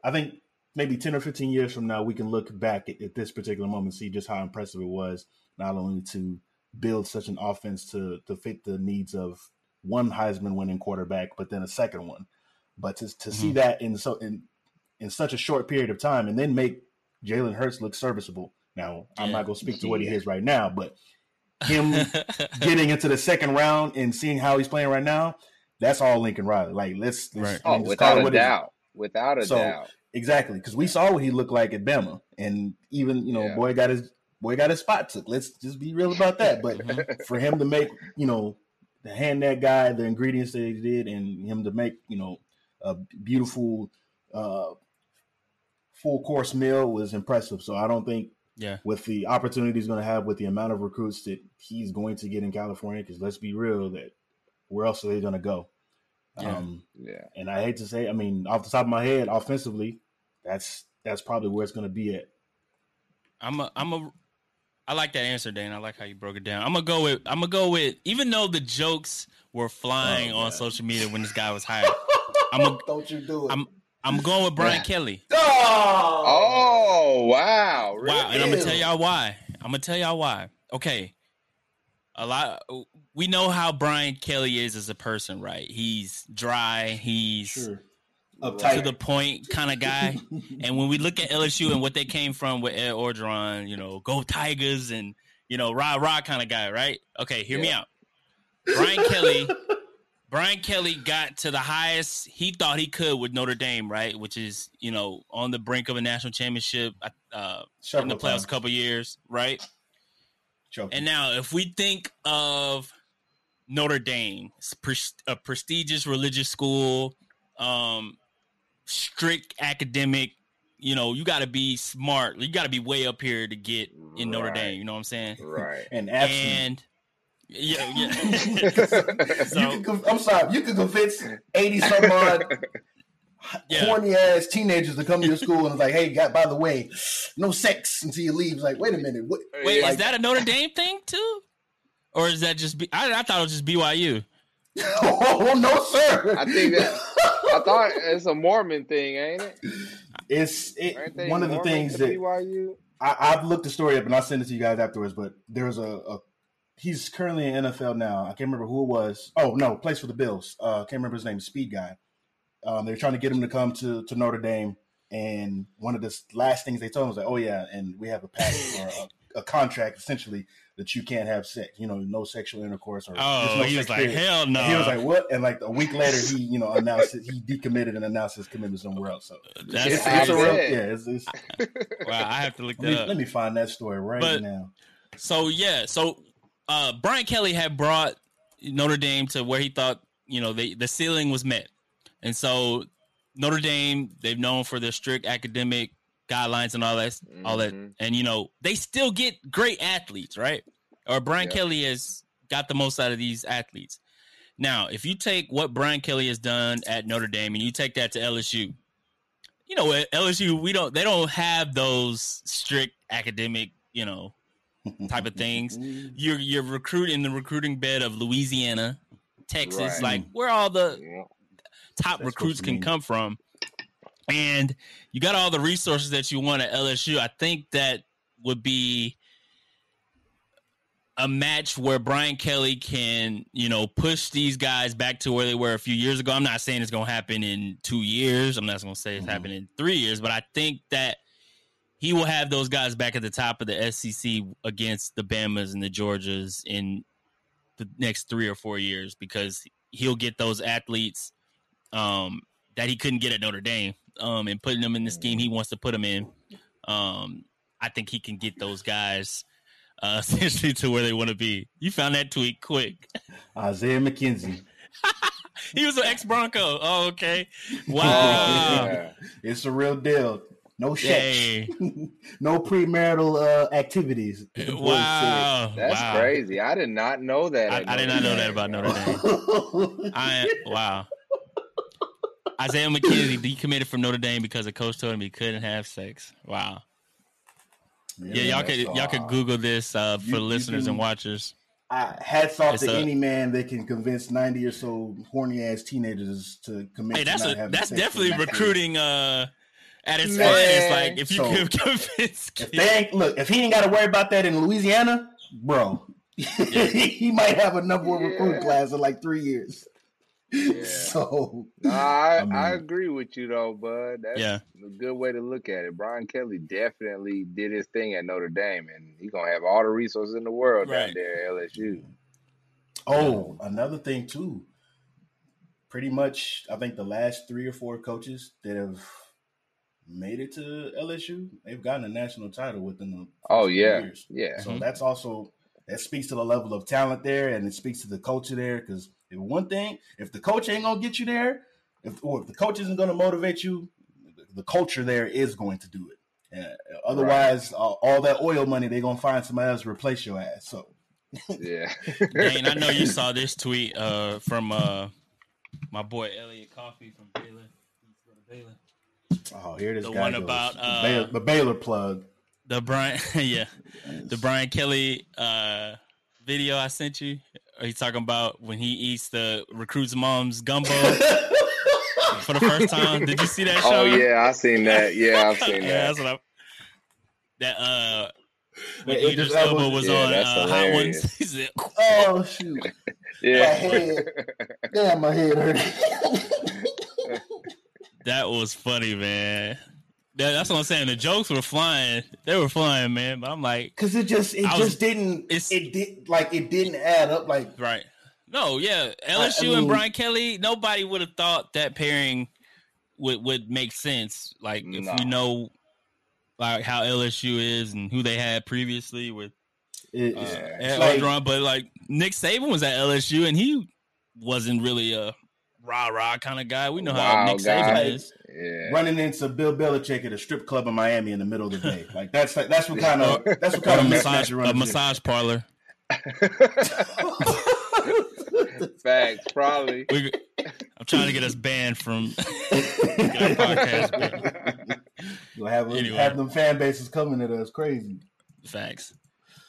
I think maybe 10 or 15 years from now, we can look back at, at this particular moment and see just how impressive it was, not only to build such an offense to to fit the needs of one Heisman winning quarterback, but then a second one. But to to see Mhm. that in so in in such a short period of time and then make Jalen Hurts look serviceable. Now, I'm Yeah. not going to speak to what he is right now, but him getting into the second round and seeing how he's playing right now, that's all Lincoln Riley. Like, let's, let's Right. I mean, Oh, just without it a what it is. doubt. Without a So, doubt. Exactly, because we saw what he looked like at Bama, and even you know, Yeah. boy got his boy got his spot took. Let's just be real about that. But for him to make you know, to hand that guy the ingredients that he did, and him to make you know a beautiful uh, full course meal was impressive. So I don't think yeah. with the opportunity he's going to have with the amount of recruits that he's going to get in California, because let's be real, that where else are they going to go? Yeah. Um, Yeah. and I hate to say, I mean, off the top of my head, offensively, that's that's probably where it's going to be at. I'm a I'm a I like that answer, Dan. I like how you broke it down. I'm gonna go with I'm gonna go with even though the jokes were flying Oh, on social media when this guy was hired. I'm a, Don't you do it? I'm I'm going with Brian Yeah. Kelly. oh, Oh wow! Really? Wow, and I'm gonna tell y'all why. I'm gonna tell y'all why. Okay, a lot. We know how Brian Kelly is as a person, right? He's dry. He's sure. To the point kind of guy. and when we look at LSU and what they came from with Ed Orgeron, you know, go Tigers and you know, rah rah kind of guy, right? Okay, hear me out. Brian Kelly, Brian Kelly got to the highest he thought he could with Notre Dame, right? Which is you know on the brink of a national championship uh, in the playoffs times. a couple years, right? Choking. And now, if we think of Notre Dame, it's a prestigious religious school, um, strict academic, you know, you got to be smart. You got to be way up here to get in Notre Dame. You know what I'm saying? Right. and absent. And yeah, yeah. you so can, I'm sorry. You can convince eighty some odd Yeah. corny ass teenagers to come to your school and it's like, hey, got by the way, no sex until you leave. It's like, wait a minute, what? wait, like- is that a Notre Dame thing too, or is that just? B- I, I thought it was just BYU. oh no, sir. I think that I thought it's a Mormon thing, ain't it? it's it, one of the things that BYU. I, I've looked the story up and I'll send it to you guys afterwards. But there's a, a he's currently in NFL now. I can't remember who it was. Oh no, plays for the Bills. Uh, can't remember his name. Speed guy. Um, they're trying to get him to come to to Notre Dame, and one of the last things they told him was like, "Oh yeah, and we have a pact or a, a contract essentially that you can't have sex. You know, no sexual intercourse or Oh, no he was like, period." hell no. And He was like, "What?" And like a week later, he you know announced it, he decommitted and announced his commitment somewhere else. So That's it's, I it's a real, yeah. It's, it's, wow. I have to look let, me, that up. let me find that story right But- now. So yeah, so uh, Brian Kelly had brought Notre Dame to where he thought you know they, the ceiling was met, and so Notre Dame they've known for their strict academic guidelines and all that, all that, Mhm. and you know they still get great athletes, right? Or Brian Yeah. Kelly has got the most out of these athletes. Now, if you take what Brian Kelly has done at Notre Dame and you take that to LSU, you know at LSU we don't they don't have those strict academic you know type of things. You're you're recruiting the recruiting bed of Louisiana, Texas, Right. like where all the Yeah. top That's recruits can convenient. come from. And you got all the resources that you want at LSU. I think that would be a match where Brian Kelly can, you know, push these guys back to where they were a few years ago. I'm not saying it's going to happen in two years. I'm not going to say it's Mhm. happening in three years, but I think that he will have those guys back at the top of the SEC against the Bamas and the Georgias in the next three or four years because he'll get those athletes um, that he couldn't get at Notre Dame um, and putting them in the scheme he wants to put them in. Um, I think he can get those guys uh, essentially to where they want to be. You found that tweet quick. Isaiah McKenzie. He was an ex Bronco. Oh, okay. Wow. yeah. It's a real deal. No sex. Yay. no premarital uh, activities. Wow. That's wow. crazy. I did not know that. I, I did not know that about Notre Dame. I wow. Isaiah McKenzie decommitted from Notre Dame because the coach told him he couldn't have sex. Wow. Yeah, y'all could so, y'all could Google this uh, for you listeners can- and watchers. I, hats off It's to a- any man that can convince ninety or so horny ass teenagers to commit. Hey, to that's not a that's sex definitely recruiting uh at its Man, finest. Like if you so- could convince, If they ain't look, if he ain't got to worry about that in Louisiana, bro, he might have a number one recruit Yeah. class in like three years. Yeah. So Nah, I, I I, agree with you though, bud. That's Yeah. a good way to look at it. Brian Kelly definitely did his thing at Notre Dame, and he's gonna have all the resources in the world down Right. there at LSU. Oh, another thing too. Pretty much, I think the last three or four coaches that have made it to LSU, they've gotten a national title within the Oh yeah, years. yeah. So Mhm. that's also that speaks to the level of talent there, and it speaks to the culture there. Because if one thing, if the coach ain't gonna get you there, if or if the coach isn't gonna motivate you, the culture there is going to do it. And otherwise, uh, all that oil money they're gonna find somebody else to replace your ass. So Yeah. Dane, I know you saw this tweet uh, from uh, my boy Elliot Coffee from Baylor. Baylor. Oh, here this The guy one goes. about, the, uh, Baylor, the Baylor plug. The Brian, yeah, the Brian Kelly uh, video I sent you. He's talking about when he eats the recruit's mom's gumbo for the first time. Did you see that? oh yeah, I seen that. Yeah, I've seen yeah, that. that's what I. That uh, when The Idris Idris Elba Elba- was Yeah, on that's uh, Hot hilarious. Ones. He said, Oh shoot! yeah, My Yeah. head. Damn, my head hurt. That was funny, man. That, that's what I'm saying. The jokes were flying. They were flying, man. But I'm like, Because it just it I just was- didn't it's- it did like it didn't add up. Like right. No, yeah. LSU mean- and Brian Kelly, nobody would have thought that pairing would would make sense. Like if No. you know like how LSU is and who they had previously with it, uh, like- but like Nick Saban was at LSU and he wasn't really a rah rah kind of guy. We know how Nick. Saban is. Yeah. running into Bill Belichick at a strip club in Miami in the middle of the day. Like that's that's what kind of that's what kind of massage, you're a running massage parlor. Facts, probably. We, I'm trying to get us banned from podcast. banned. You'll have Anyway. have them fan bases coming at us crazy. Facts.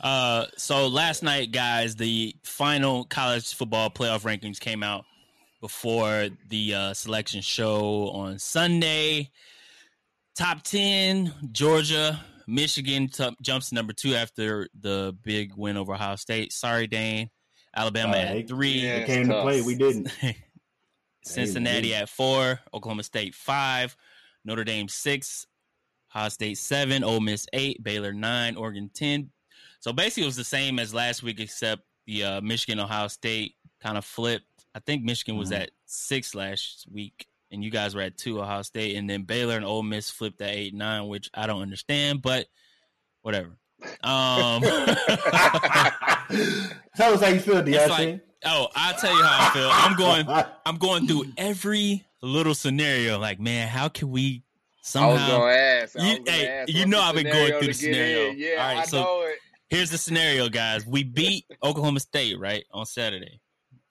Uh, so last night, guys, the final college football playoff rankings came out before the uh, selection show on Sunday. Top ten: Georgia, Michigan t- jumps to number two after the big win over Ohio State. Sorry, Dane. Alabama uh, at three. Yeah, They it's came to play, we didn't. Cincinnati at four, Oklahoma State five, Notre Dame six, Ohio State seven, Ole Miss eight, Baylor nine, Oregon ten. So basically, it was the same as last week, except the uh, Michigan Ohio State kind of flipped. I think Michigan was Mhm. at six last week, and you guys were at two Ohio State, and then Baylor and Ole Miss flipped at eight nine, which I don't understand, but whatever. Um, Tell us how you feel, it's Deonte. like, oh, I'll tell you how I feel. I'm going. I'm going through every little scenario. Like, man, how can we I was somehow? gonna ask. You- gonna hey, ask, you know I've been going through the scenario. in? Yeah, All right, I so- know it. Here's the scenario, guys. We beat Oklahoma State right on Saturday.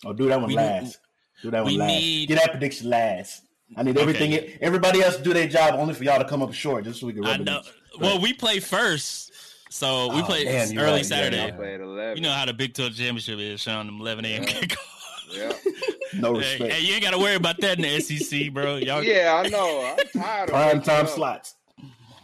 Oh, do that one We- last. Do that one last. need- Get that prediction last. I need everything. Okay. Everybody else do their job only for y'all to come up short, just so we can. I rub it know. in. Well, we play first, so we Oh, play damn, you're early right. Saturday. Yeah. played. You know how the Big 12 championship is, Sean. Them 11 a.m. Yeah. kickoff. Yeah. no respect. hey, you ain't got to worry about that in the SEC, bro. Y'all, Yeah, I know. I'm tired of Prime waking time up. slots.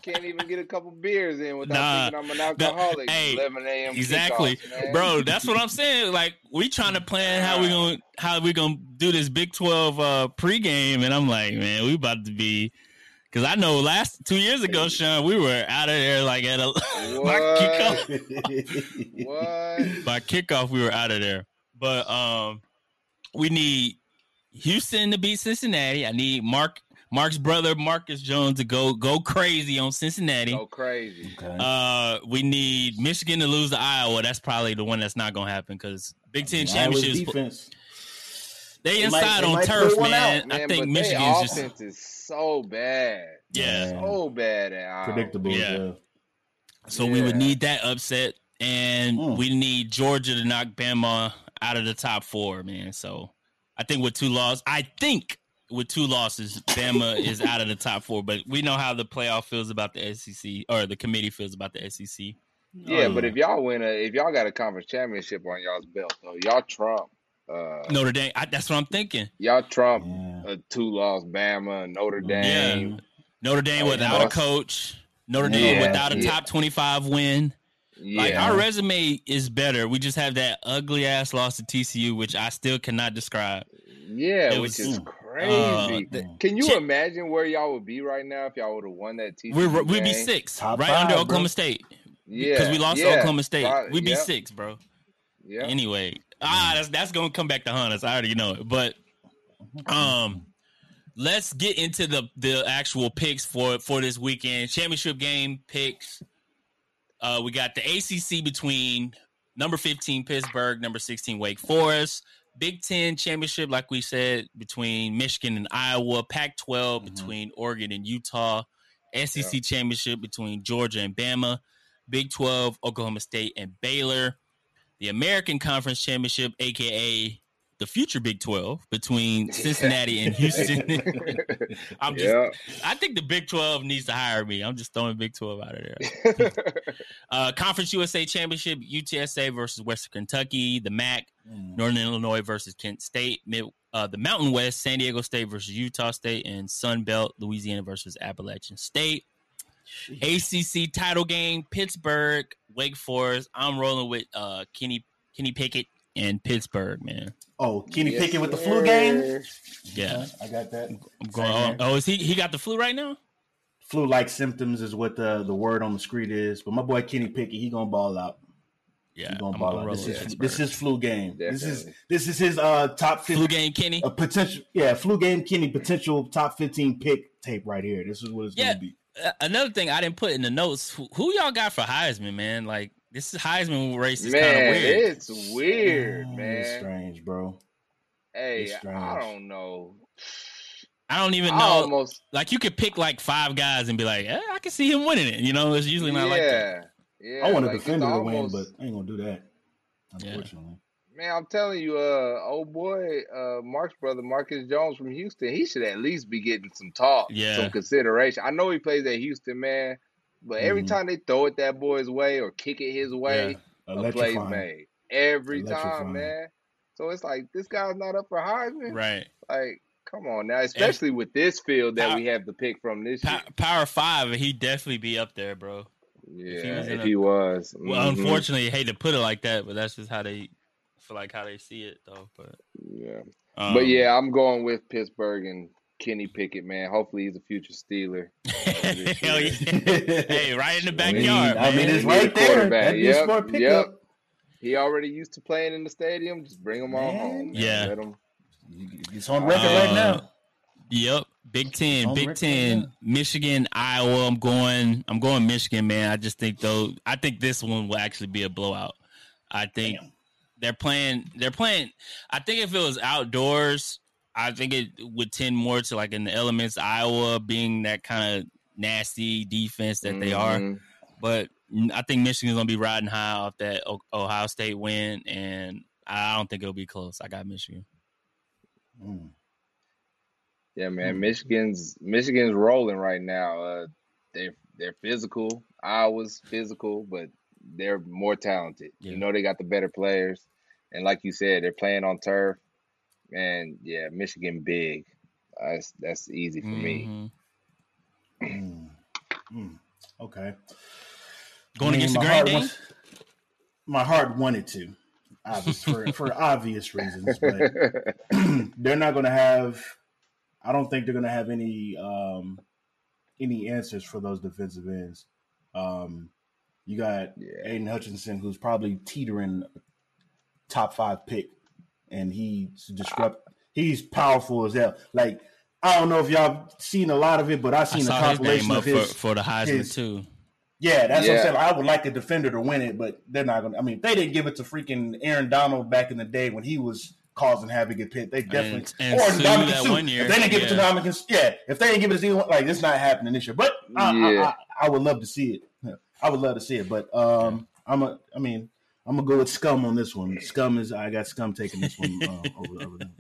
Can't even get a couple beers in without Nah, thinking I'm an alcoholic. hey, 11 a.m. Exactly, bro. That's what I'm saying. Like we trying to plan how we gonna how we gonna do this Big Twelve uh pregame, and I'm like, man, we about to be because I know last two years ago, Sean, we were out of there like at a by kickoff. What? By kickoff, we were out of there. But um, we need Houston to beat Cincinnati. I need Mark Mark's brother Marcus Jones to go go crazy on Cincinnati. Go crazy. Okay. Uh, we need Michigan to lose to Iowa. That's probably the one that's not gonna happen because Big Ten Iowa's championships defense. they They might- inside they on might turf, man. out, Man, I think but Michigan's just offense is so bad. yeah. So bad at predictable. Yeah. Yeah. So we would need that upset, and Mm. we need Georgia to knock Bama out of the top four, man. So I think with two losses, I think with two losses, Bama is out of the top four. But we know how the playoff feels about the SEC, or the committee feels about the SEC. Yeah, Oh, but if y'all win a, if y'all got a conference championship on y'all's belt, though, y'all trump. Uh, Notre Dame, I, that's what I'm thinking. y'all trump Yeah. a two loss Bama, Notre Dame. Yeah. Notre Dame Hey, without a coach. Notre Dame Yeah, without a yeah. top twenty-five win. Yeah. Like our resume is better. We just have that ugly ass loss to TCU, which I still cannot describe. yeah, it which was- is uh, crazy. the- Can you Chip- imagine where y'all would be right now if y'all would have won that TCU We're we'd be six, Top right five, under bro. Oklahoma State, Yeah, because we lost yeah. to Oklahoma State. Right, We'd be yep, six, bro. yep. Anyway, ah, that's that's gonna come back to haunt us. I already know it, but um, let's get into the the actual picks for for this weekend championship game picks. Uh, we got the ACC between number fifteen Pittsburgh, number sixteen Wake Forest. Big Ten championship, like we said, between Michigan and Iowa. Pac 12 Mhm. between Oregon and Utah. SEC championship between Georgia and Bama. Big 12, Oklahoma State and Baylor. The American Conference Championship, aka the future Big 12, between Cincinnati and Houston. I'm just yeah. I think the Big 12 needs to hire me. I'm just throwing Big 12 out of there. Uh, Conference USA Championship, UTSA versus Western Kentucky, the MAC, Mm. Northern Illinois versus Kent State, Mid, uh, the Mountain West, San Diego State versus Utah State, and Sun Belt, Louisiana versus Appalachian State. ACC title game, Pittsburgh, Wake Forest. I'm rolling with uh, Kenny Kenny Pickett and Pittsburgh, man. Oh, Kenny Yes, Pickett with the flu game. Yeah, I got that. I'm going. Same Oh, oh, is he he got the flu right now? Flu-like symptoms is what the the word on the street is. But my boy Kenny Pickett, he gonna ball out. Yeah, He gonna I'm ball gonna out. This is this is flu game. This is this is his uh top flu game, Kenny. a potential yeah flu game Kenny potential top fifteen pick tape right here. This is what it's Yeah. gonna be. Uh, another thing I didn't put in the notes: who, who y'all got for Heisman, man? Like this is Heisman race is kind of weird. it's weird, Mm, man. It's strange, bro. Hey, It's I don't know. I don't even know. almost like you could pick like five guys and be like, eh, I can see him winning it. You know, it's usually not like that. yeah, yeah. I want a like, it's defender to win, almost- but I ain't gonna do that. Yeah. Unfortunately. Man, I'm telling you, uh, old boy, uh, Mark's brother, Marcus Jones from Houston, he should at least be getting some talk, Yeah. some consideration. I know he plays at Houston, man, but every Mhm. time they throw it that boy's way or kick it his way, a play's made every time, man. So it's like this guy's not up for Heisman. Right. Like, come on now, especially with this field that we have to pick from this year. Power Five, he'd definitely be up there, bro. Yeah, he was if a- he was. Well, Mhm. unfortunately, I hate to put it like that, but that's just how they feel like how they see it, though. But Yeah. um, but yeah, I'm going with Pittsburgh and Kenny Pickett, man. Hopefully he's a future Steeler. hell yeah, hey, right in the I mean, backyard, I mean, man. it's right there. quarterback. That'd be a Yep, smart pickup. yep. He already used to playing in the stadium. Just bring him on home. Man. Yeah. Let him. It's on record right Uh, now. Yep, Big Ten, On Big record, Ten, yeah. Michigan, Iowa. I'm going. I'm going Michigan, man. I just think though. I think this one will actually be a blowout. I think Damn. they're playing. They're playing. I think if it was outdoors, I think it would tend more to like in the elements. Iowa being that kind of nasty defense that they are, Mhm. but I think Michigan's gonna be riding high off that Ohio State win, and I don't think it'll be close. I got Michigan. Mm. Yeah, man. Hmm. Michigan's Michigan's rolling right now. Uh, they're they're physical. Iowa's physical, but they're more talented. Yeah. You know, they got the better players, and like you said, they're playing on turf. And yeah, Michigan big. That's that's easy for me. Mhm. Mm. Okay. Going I mean, against the my Grand heart my heart wanted to, obvious, for for obvious reasons, but they're not going to have. I don't think they're going to have any um, any answers for those defensive ends. Um, you got Yeah. Aidan Hutchinson, who's probably teetering top five pick, and he's disrupt. He's powerful as hell. Like I don't know if y'all seen a lot of it, but I've I seen a saw his compilation name of his for, for the Heisman his- too. yeah, that's what I'm saying. I would like a defender to win it, but they're not going to. I mean, they didn't give it to freaking Aaron Donald back in the day when he was causing havoc at Pitt. They definitely. and or Sue Ndamukong that Suh. one year, If they didn't give it to yeah. Dominican, yeah, if they didn't give it to anyone, like, it's not happening this year. But I, I- Yeah. I, I, would love to see it. I would love to see it. But um, I'm a, I mean, I'm gonna go with Scum on this one. Scum is, I got Scum taking this one uh, over, over them.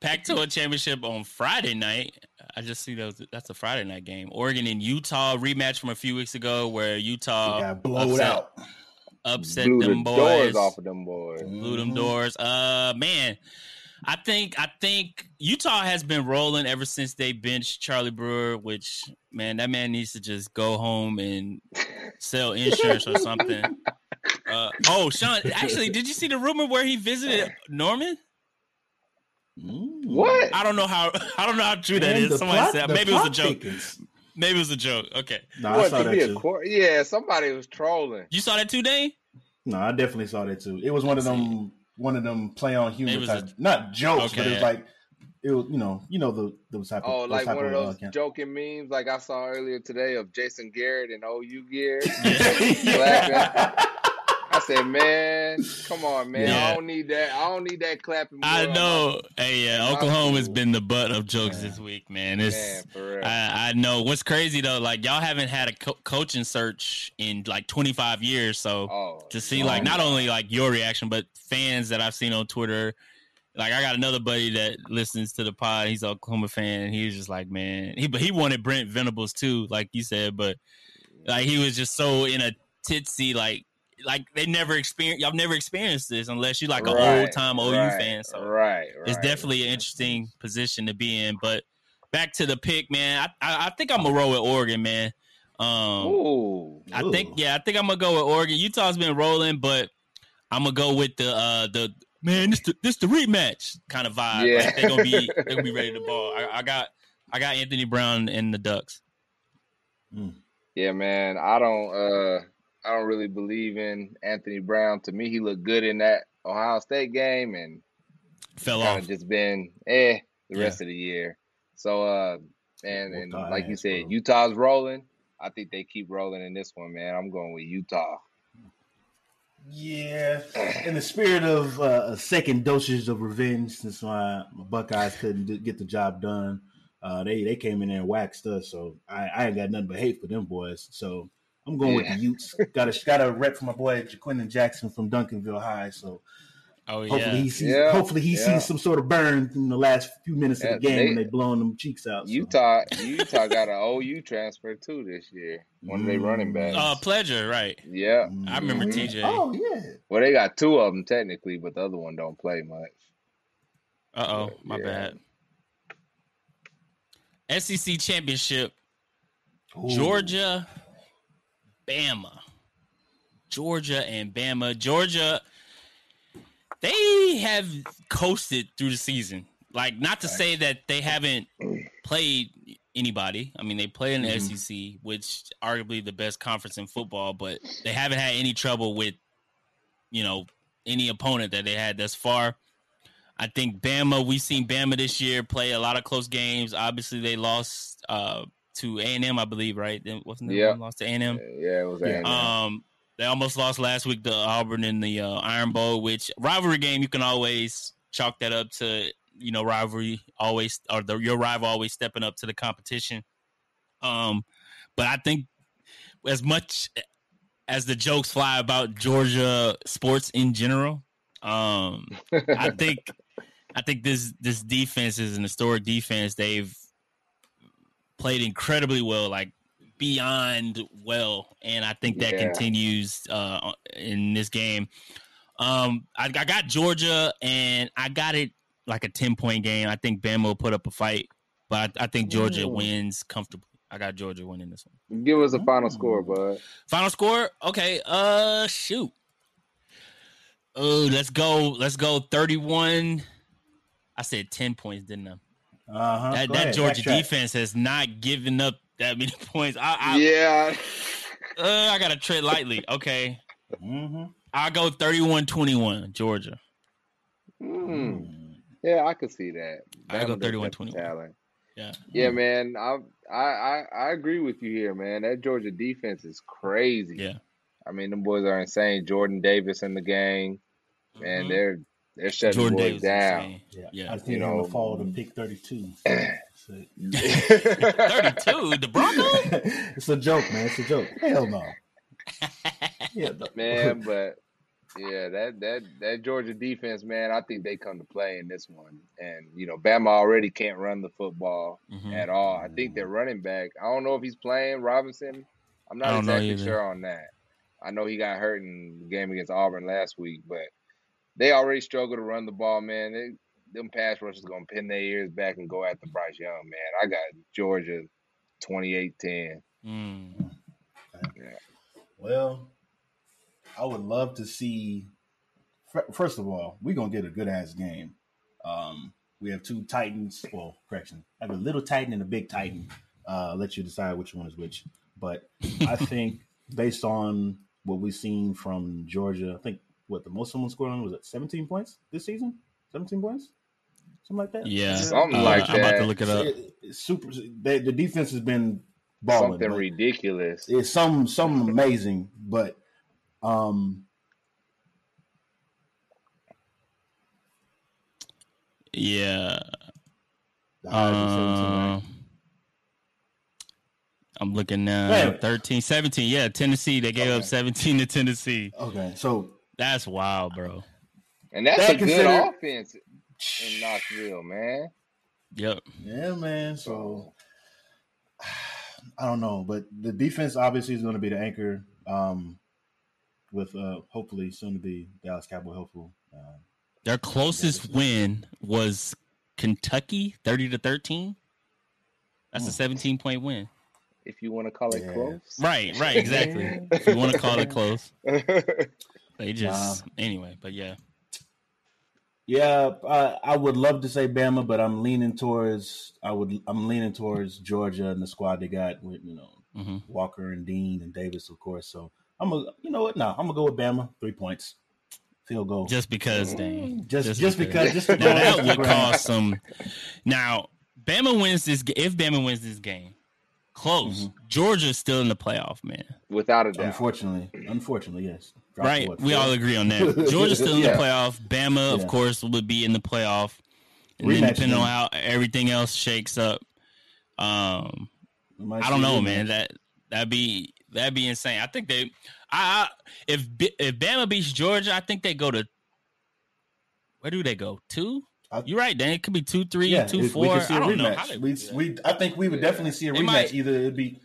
Pac-12 championship on Friday night. I just see those. That's a Friday night game. Oregon and Utah rematch from a few weeks ago, where Utah They got blowed upset, out. upset Blew the them doors boys, off of them boys. blew them Mhm. doors. Uh, man, I think I think Utah has been rolling ever since they benched Charlie Brewer, which man, that man needs to just go home and sell insurance or something. Uh, oh, Sean, actually, did you see the rumor where he visited Norman? What? I don't know how I don't know how true that Man, is. Somebody plot- said maybe it was a joke. thickens. Maybe it was a joke. Okay, No, I saw that be too. court? Yeah, somebody was trolling. you saw that too, Dane? No, I definitely saw that too. It was one of them, one of them play on humor type, a- not jokes, but it was like, it was, you know, you know the those type of Oh, those like one of uh, those account- joking memes, like I saw earlier today of Jason Garrett and OU gear. Yeah. I said, man, come on, man. Yeah. I don't need that. I don't need that clapping. I know. Hey, yeah, my Oklahoma's been the butt of jokes Yeah. this week, man. It's Man, for real. I, I know. What's crazy though, like y'all haven't had a co- coaching search in like 25 years, so oh, to see like oh, not only like your reaction, but fans that I've seen on Twitter. Like I got another buddy that listens to the pod. He's an Oklahoma fan, and he was just like, man, he but he wanted Brent Venables too, like you said, but like he was just so in a titsy like. Like they never experienced, y'all never experienced this unless you're like an old time OU right, fan. So right, it's right. definitely an interesting position to be in. But back to the pick, man. I I, I think I'm gonna roll with Oregon, man. Um, Ooh, I Ooh. think yeah, I think I'm gonna go with Oregon. Utah's been rolling, but I'm gonna go with the uh the man. This the this the rematch kind of vibe. Yeah. Like they're gonna be they're gonna be ready to ball. I, I got I got Anthony Brown and the Ducks. yeah, man. I don't. uh I don't really believe in Anthony Brown. To me, he looked good in that Ohio State game, and Fell off. just been eh the Yeah. rest of the year. So, uh, and Whooped and our like you said, bro. Utah's rolling. I think they keep rolling in this one, man. I'm going with Utah. Yeah, in the spirit of uh, a second dosage of revenge, since my, my Buckeyes couldn't do, get the job done, uh, they they came in there and waxed us. So I, I ain't got nothing but hate for them boys. So I'm going with the Utes. got a got a rep for my boy Ja'Quinden Jackson from Duncanville High. So Oh hopefully yeah. he sees Yeah, hopefully he yeah. sees some sort of burn in the last few minutes Yeah, of the game they- when they blowing them cheeks out. so. Utah, Utah got an OU transfer too this year. One of their running backs. Uh, Pledger, right? yeah. I remember Mhm. TJ. Oh yeah. Well, they got two of them technically, but the other one don't play much. Uh oh, my Yeah. bad. SEC championship. Ooh. Georgia, Bama. Georgia and Bama. Georgia, they have coasted through the season. Like, not to say that they haven't played anybody. I mean, they play in the Mhm. SEC, which arguably the best conference in football, but they haven't had any trouble with, you know, any opponent that they had thus far. I think Bama, we've seen Bama this year play a lot of close games. Obviously, they lost uh, to A and M, I believe, right? Then wasn't it Yeah. lost to A and M? Yeah, it was. A&M. Um, they almost lost last week to Auburn in the uh, Iron Bowl, which rivalry game you can always chalk that up to you know rivalry always or the, your rival always stepping up to the competition. Um, but I think as much as the jokes fly about Georgia sports in general, um, I think I think this this defense is an historic defense. They've played incredibly well, like beyond well, and I think that Yeah. continues uh, in this game. Um, I, I got Georgia, and I got it like a ten point game. I think Bama will put up a fight, but I, I think Georgia Ooh. wins comfortably. I got Georgia winning this one. Give us a final Mm. score, bud. Final score? Okay. Uh, shoot. Oh, let's go. Let's go. Thirty-one. I said ten points, didn't I? Uh-huh. that that Georgia backtrack. defense has not given up that many points. I I, yeah. uh, I gotta tread lightly. Okay, Mhm. I'll go 31-21, Georgia. Hmm. Yeah, I could see that. I go Bama 31-21. have talent. Yeah. Yeah, man. I, I I I agree with you here, man. That Georgia defense is crazy. Yeah. I mean, them boys are insane. Jordan Davis in the gang, man. Mhm. They're they're shutting Jordan boys Davis down. Yeah. Yeah. I think You you know, know, to fall to pick 32. 32, the Broncos? it's a joke, man. It's a joke. Hell no. Yeah, no. man, but yeah, that that that Georgia defense, man, I think they come to play in this one. And you know, Bama already can't run the football Mhm. at all. I think their running back. I don't know if he's playing Robinson. I'm not exactly sure on that. I know he got hurt in the game against Auburn last week, but they already struggle to run the ball, man. They, them pass rushers gonna pin their ears back and go after Bryce Young, man. I got Georgia 28-10. Mm. Well, I would love to see. First of all, we're gonna get a good ass game. Um, we have two Titans. Well, correction, I have a little Titan and a big Titan. Uh, I'll let you decide which one is which. But I think based on what we've seen from Georgia, I think what the most someone scored on was it 17 points this season? 17 points, something like that. Yeah, Something Uh, like I'm about to look it up. It- it's super. They, the defense has been balling. Something ridiculous. it's some some amazing, but um Yeah. the highest was 17, right? Uh, I'm looking now. Man. 13, 17. Yeah, Tennessee. They gave up 17 to Tennessee. Okay, so That's wild, bro. And that's That a good considered- offense in Knoxville, man. Yep. yeah, man. So I don't know, but the defense obviously is going to be the anchor. Um, with uh, hopefully soon to be Dallas Cowboy hopeful. Uh, Their closest win was Kentucky, 30 to 13. That's a 17 point win. If you want to call it Yeah. close. Right, right, exactly. if you want to call it close. They just Nah. anyway, but yeah. yeah, I, I would love to say Bama, but I'm leaning towards I would I'm leaning towards Georgia and the squad they got with you know hmm Walker and Dean and Davis, of course. So I'm a you know what? No, I'm gonna go with Bama. Three points, field goal. Just because, Dane. just just because just to Now that on would Instagram. cause some. Now, Bama wins this. If Bama wins this game, close. Mm-hmm. Georgia's still in the playoff, man. Without a doubt. Unfortunately, unfortunately, yes. Right? what, We four? all agree on that. Georgia's still in Yeah. the playoff. Bama, of course, would be in the playoff. And then Rematch depending on how everything else shakes up, um, I don't know, rematch. man. That that'd be that'd be insane. I think they, I, I if if Bama beats Georgia, I think they go to. Where do they go? Two. I- You're right, Dan. It could be two, three, yeah, two, four. we could see I don't know how they we, we, I think we would Yeah. definitely see a It rematch. might- either it'd be,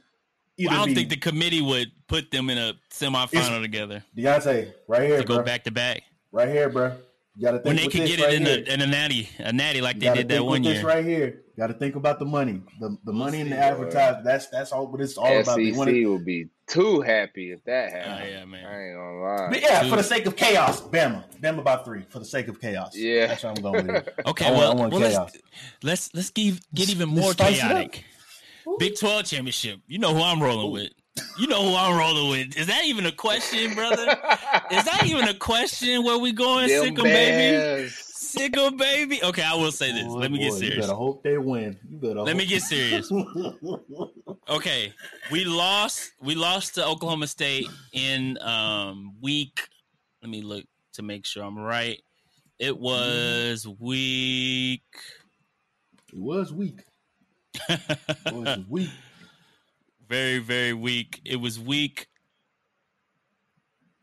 either I don't be think the committee would put them in a semifinal together Deonte right here, to go back to back right here, bro. You got to think when they can could this get it in here. a, in a natty, a natty like they did that one year. This right here, got to think about the money, the the money and the see, advertising. That's that's all what it's all about. They SEC wanna- will be too happy if that Oh, happens. yeah, man. I ain't gonna lie. But yeah, for the sake of chaos, Bama, Bama by three. For the sake of chaos, Yeah. that's what I'm going with. Okay, I want- well, I want well chaos. let's let's let's give, get even Let's more spice chaotic. Big Twelve championship. You know who I'm rolling with. You know who I'm rolling with. Is that even a question, brother? Is that even a question? Where we going, Them Sicko baby? Sicko baby. Okay, I will say this. Boy, Let me get boy, You serious. better hope they win. You better. Let me get serious. Okay, we lost. We lost to Oklahoma State in um week. Let me look to make sure I'm right. It was week. It was weak. It was weak. very very weak. It was week.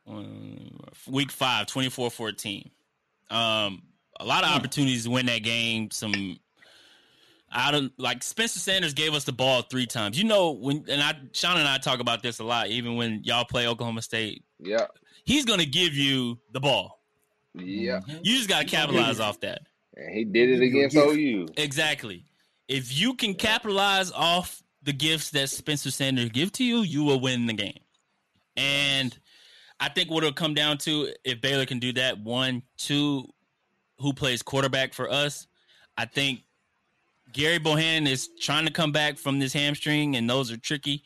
um, week five, 24-14. Um, a lot of opportunities to win that game. Some out of like Spencer Sanders gave us the ball three times. You know when and I Sean and I talk about this a lot. Even when y'all play Oklahoma State, yeah, he's gonna give you the ball. Yeah, You just gotta capitalize off that. And he did it Give you against. OU. Exactly. If you can capitalize off the gifts that Spencer Sanders give to you, you will win the game. And I think what it'll come down to if Baylor can do that, one, two, who plays quarterback for us. I think Gary Bohanon is trying to come back from this hamstring, and those are tricky.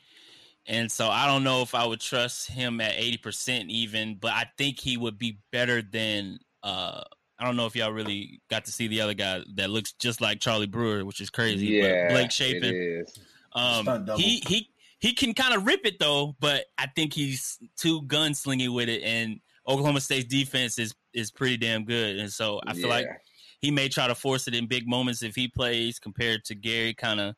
And so I don't know if I would trust him at 80% even, but I think he would be better than uh I don't know if y'all really got to see the other guy that looks just like Charlie Brewer, which is crazy. Yeah. but Blake It Shapen, um, he he he can kind of rip it though, but I think he's too gunslingy with it. And Oklahoma State's defense is is pretty damn good, and so I feel like he may try to force it in big moments if he plays compared to Gary. Kind of,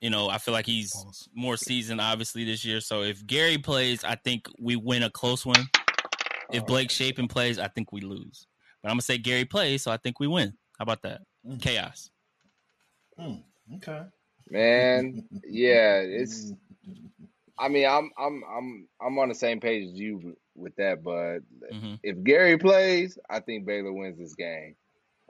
you know, I feel like he's more seasoned obviously this year. So if Gary plays, I think we win a close one. If Blake Shapen plays, I think we lose. But I'm gonna say Gary plays, so I think we win. How about that? Mm. Chaos. Hmm, okay. Man, yeah, it's I mean, I'm I'm I'm I'm on the same page as you with that, but hmm if Gary plays, I think Baylor wins this game.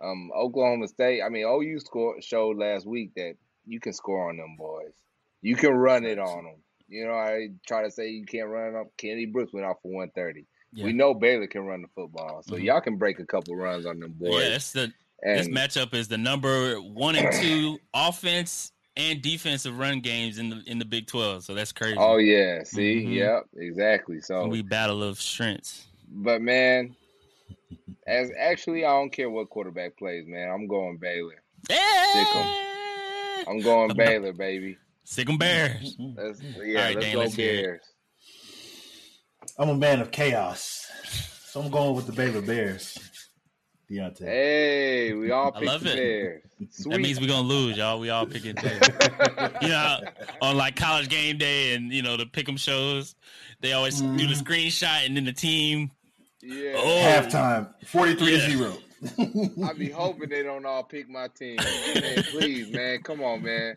Um, Oklahoma State. I mean, OU score, showed last week that you can score on them boys. You can run it on them. You know, I try to say you can't run up. Kennedy Brooks went off for one thirty. Yeah. We know Baylor can run the football, so Mhm. y'all can break a couple runs on them boys. Yeah, it's the this matchup is the number one and two offense and defensive run games in the in the Big Twelve. So that's crazy. oh yeah, see, Mhm. yep, exactly. So, we battle of strengths. but man, as actually, I don't care what quarterback plays, man. I'm going Baylor. Yeah. I'm going I'm Baylor, baby. Sick 'em Bears. Let's yeah, All right, let's Dan, go let's. Bears. I'm a man of chaos, so I'm going with the Baylor Bears. Deonte. Hey, we all I love it. Bears. Sweet. That means we're gonna lose, y'all. We all picking Baylor. you know, on like college game day and you know the pick'em shows, they always do the Mhm. screenshot and then the team. yeah. Oh. Halftime, 43 Yeah. to 0. I be hoping they don't all pick my team. Man, please, man, come on, man.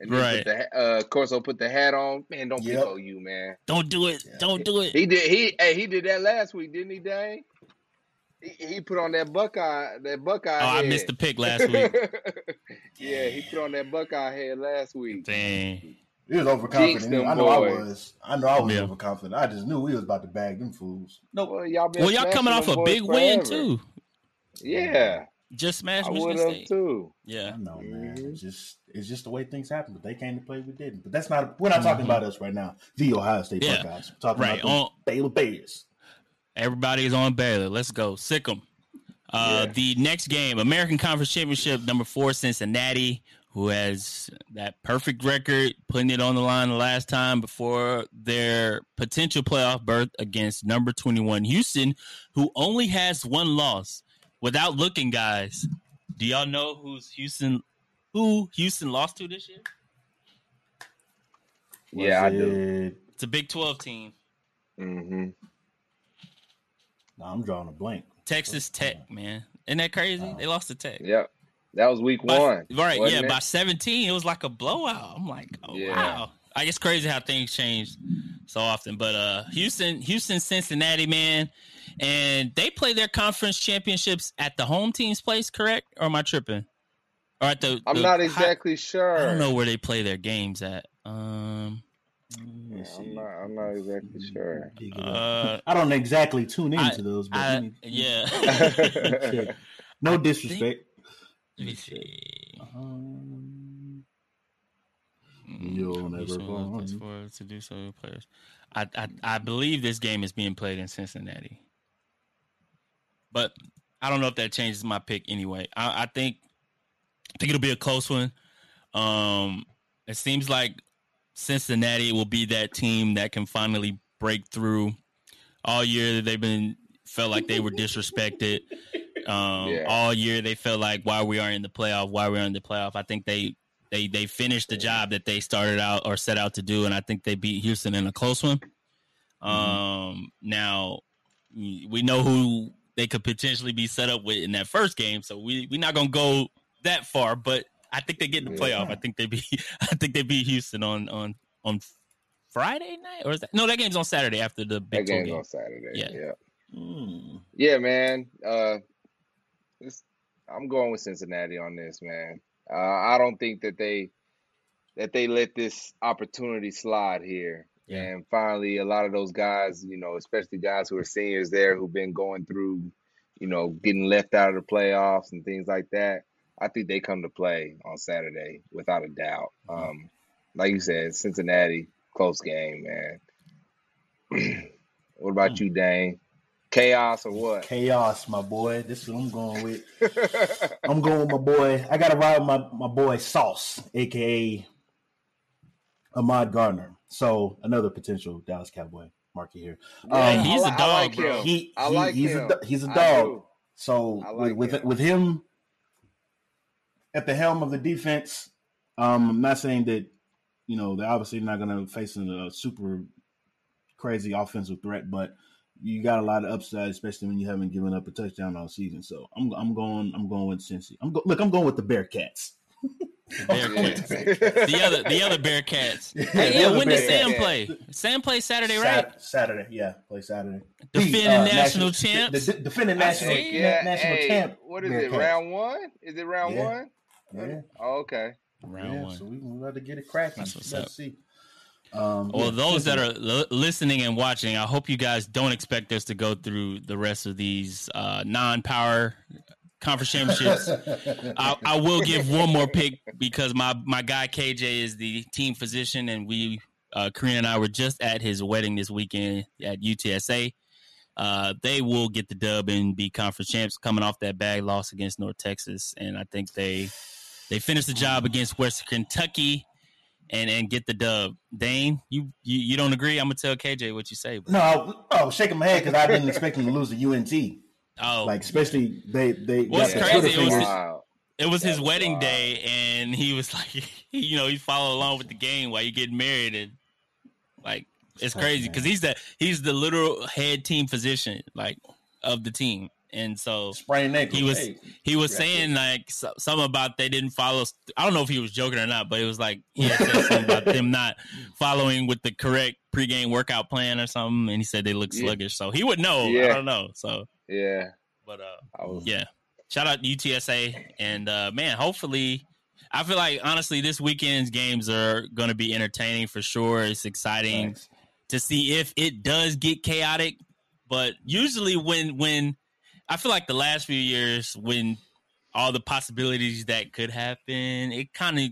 And Right. put the ha- uh, Corso put the hat on. Man, don't Yep. pick OU, man. Don't do it. Don't do it. He did. He hey, he did that last week, didn't he, Dane? He, he put on that Buckeye. That Buckeye. Oh, I missed the pick last week. yeah, he put on that Buckeye head last week. Dang. He was overconfident. I know I was. I know I was Yeah. overconfident. I just knew we was about to bag them fools. Nope. Well, y'all been Well, y'all coming off a boys big win too. Yeah, Just smashed I Michigan would have State. too. Yeah. I know, man. Mhm. It's just it's just the way things happen. But they came to play, we didn't. But that's not. We're not talking about us right now. The Ohio State Mm-hmm. Yeah. Buckeyes. We're talking Right. about On the Baylor Bears. Everybody is on Baylor. Let's go. Sick 'em. Uh, Yeah. The next game, American Conference Championship, number four, Cincinnati, who has that perfect record, putting it on the line the last time before their potential playoff berth against number 21, Houston, who only has one loss. Without looking, guys, do y'all know who's Houston? Who Houston lost to this year? Yeah, I Was do. It's a Big 12 team, Mm-hmm. Nah, I'm drawing a blank. Texas Tech. Man, isn't that crazy? They lost to Tech. Yep, that was week By- one. Right, yeah, it? by 17, it was like a blowout. I'm like, oh Yeah. wow. I guess crazy how things change so often. But uh Houston, Houston, Cincinnati, man, and they play their conference championships at the home team's place, correct? Or am I tripping? Or at the I'm the not high- exactly sure. I don't know where they play their games at. Um Yeah, I'm not. I'm not exactly sure. Dig it up. uh I don't exactly tune I- into those, but I, let me- yeah. no I disrespect. Let me see. Um, You'll never look find. for to do so players. I, I I believe this game is being played in Cincinnati, but I don't know if that changes my pick anyway. I, I think I think it'll be a close one. Um, it seems like Cincinnati will be that team that can finally break through. All year they've been felt like they were disrespected. Um, Yeah. All year they felt like why we are in the playoff, why we're in the playoff. I think they they they finished the job that they started out or set out to do, and I think they beat Houston in a close one. Um, now we know who they could potentially be set up with in that first game, so we we're not gonna go that far, but I think they get in the Yeah. playoff. I think they beat I think they beat Houston on on on Friday night or is that no that game's on Saturday after the Big Twelve game's game. on Saturday. Yeah. Yeah. hmm. Yeah, man. Uh, this, I'm going with Cincinnati on this, man. Uh, I don't think that they that they let this opportunity slide here. Yeah. And finally, a lot of those guys, you know, especially guys who are seniors there who've been going through, you know, getting left out of the playoffs and things like that. I think they come to play on Saturday without a doubt. Um, like you said, Cincinnati, close game, man. what about you, Dane? Chaos or what? Chaos, my boy. This is what I'm going with. I'm going with my boy. I got to ride with my, my boy Sauce, aka Ahmad Gardner. So another potential Dallas Cowboy market here. Yeah, Um, he's I a li- I dog, like bro. him. He, I he- like he's him. a he's a I dog. do. So I like with him. with him at the helm of the defense, um, I'm not saying that you know they're obviously not going to face a super crazy offensive threat, but you got a lot of upside, especially when you haven't given up a touchdown all season. So I'm I'm going I'm going with Cincy. I'm go, look I'm going with the Bearcats. Bearcats. the other the other Bearcats. Yeah, Hey, yeah, when does Sam play? Sam plays Saturday, right? Sat- Saturday, yeah, play Saturday. Defending uh, national the- champs. the- the defending national, see. na- yeah, national hey, champ. what is it? Round one? Is it round Yeah. one? Yeah, Oh, okay. Round yeah. one. So we we about to get it cracking. Let's up. see. Um, Well, yeah, those that are li- listening and watching, I hope you guys don't expect us to go through the rest of these uh, non-power conference championships. I, I will give one more pick because my my guy KJ is the team physician, and we uh, Karina and I were just at his wedding this weekend at UTSA. Uh, they will get the dub and be conference champs, coming off that bag loss against North Texas, and I think they they finished the job against Western Kentucky and and get the dub. Dane, you you, you don't agree? I'm gonna tell KJ what you say. But, No, I, oh, I was shaking my head because I didn't expect them to lose to UNT. oh, Like, especially they they What's crazy, it was fingers. Wow. it was his wedding wild. day, and he was like, you know, he followed along with the game while you getting married, and like it's Tough, crazy because he's the he's the literal head team physician like of the team, and so sprained ankle. he was Hey, he was Yeah. saying like so, something about they didn't follow. I don't know if he was joking or not, but it was like he had said something about them not following with the correct pregame workout plan or something, and he said they look Yeah. sluggish. So he would know. I Yeah. don't know. So, Yeah. but uh, I was yeah, shout out to UTSA and uh, man, hopefully. I feel like honestly, this weekend's games are going to be entertaining for sure. It's exciting thanks. to see if it does get chaotic. But usually, when when I feel like the last few years, when all the possibilities that could happen, it kind of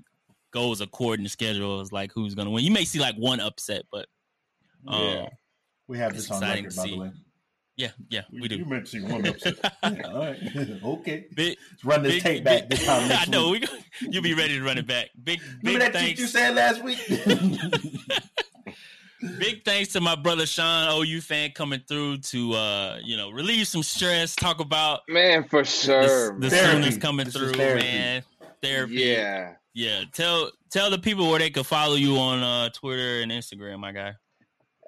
goes according to schedule. It's like who's going to win. You may see like one upset, but um, Yeah. We have this on record, by the way. yeah, yeah, we You do. to see one upset. Yeah, all right. okay. Big, Let's run this big, tape back big- this time I know we. You'll be ready to run it back. Big, big Remember that thanks. you said last week? Big thanks to my brother Sean, OU fan, coming through to uh, you know relieve some stress, talk about man for sure. the, the Therapy. Coming This through, therapy. man. Therapy, yeah. yeah. Tell tell the people where they can follow you on uh, Twitter and Instagram, my guy.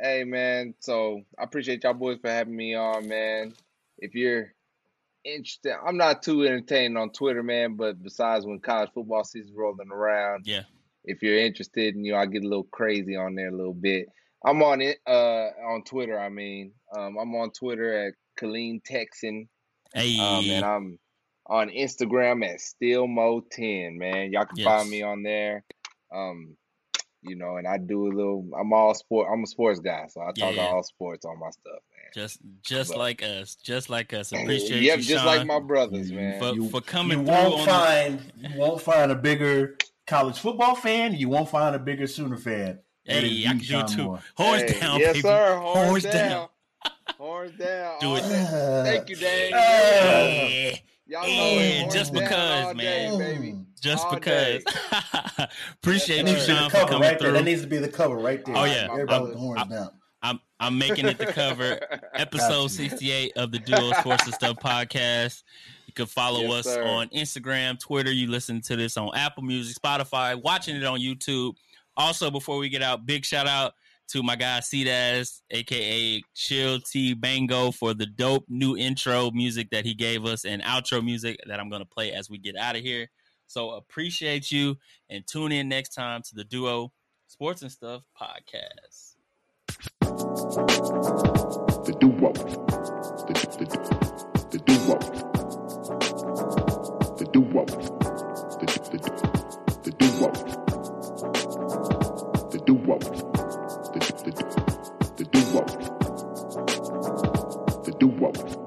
Hey man, so I appreciate y'all boys for having me on, man. If you're interested, I'm not too entertained on Twitter, man, but besides when college football season's rolling around, Yeah, if you're interested, and you know, I get a little crazy on there a little bit. I'm on it uh on Twitter, I mean. Um I'm on Twitter at Killeen Texan. hey, Um and I'm on Instagram at SteelMo10, man. Y'all can Yes. find me on there. Um you know, and I do a little. I'm all sport. I'm a sports guy, so I talk Yeah. all sports on my stuff, man. just just but- like us, just like us. Appreciate yep, you, just Sean, like my brothers, man. for, You- for coming you won't on the- find you won't find a bigger college football fan. You won't find a bigger Sooner fan. Hey, I you, can do Sean it too. Moore. Horns Hey, down, yes, baby. sir. Horns, Horns down. down. Horns down. Do it. all day. Thank you, Dave. Yeah. Y'all know Yeah, it. Just because, man. day, baby. just All because. Appreciate That you, needs to be the Sean, for coming right there. through. That needs to be the cover right there. Oh, yeah. everybody I'm- with the horns I'm- down. I'm I'm making it the cover. Episode 68 of the Duo Sports and Stuff podcast. You can follow Yes, us sir. on Instagram, Twitter. You listen to this on Apple Music, Spotify, watching it on YouTube. Also, before we get out, big shout out to my guy Cdaz, aka Chill Tea Mango, for the dope new intro music that he gave us and outro music that I'm gonna play as we get out of here. So appreciate you and tune in next time to the Duo Sports and Stuff podcast. The doo-wop. The doo-wop. The, the, the doo-wop. The doo-wop. The, the, the doo-wop. The doo-wop.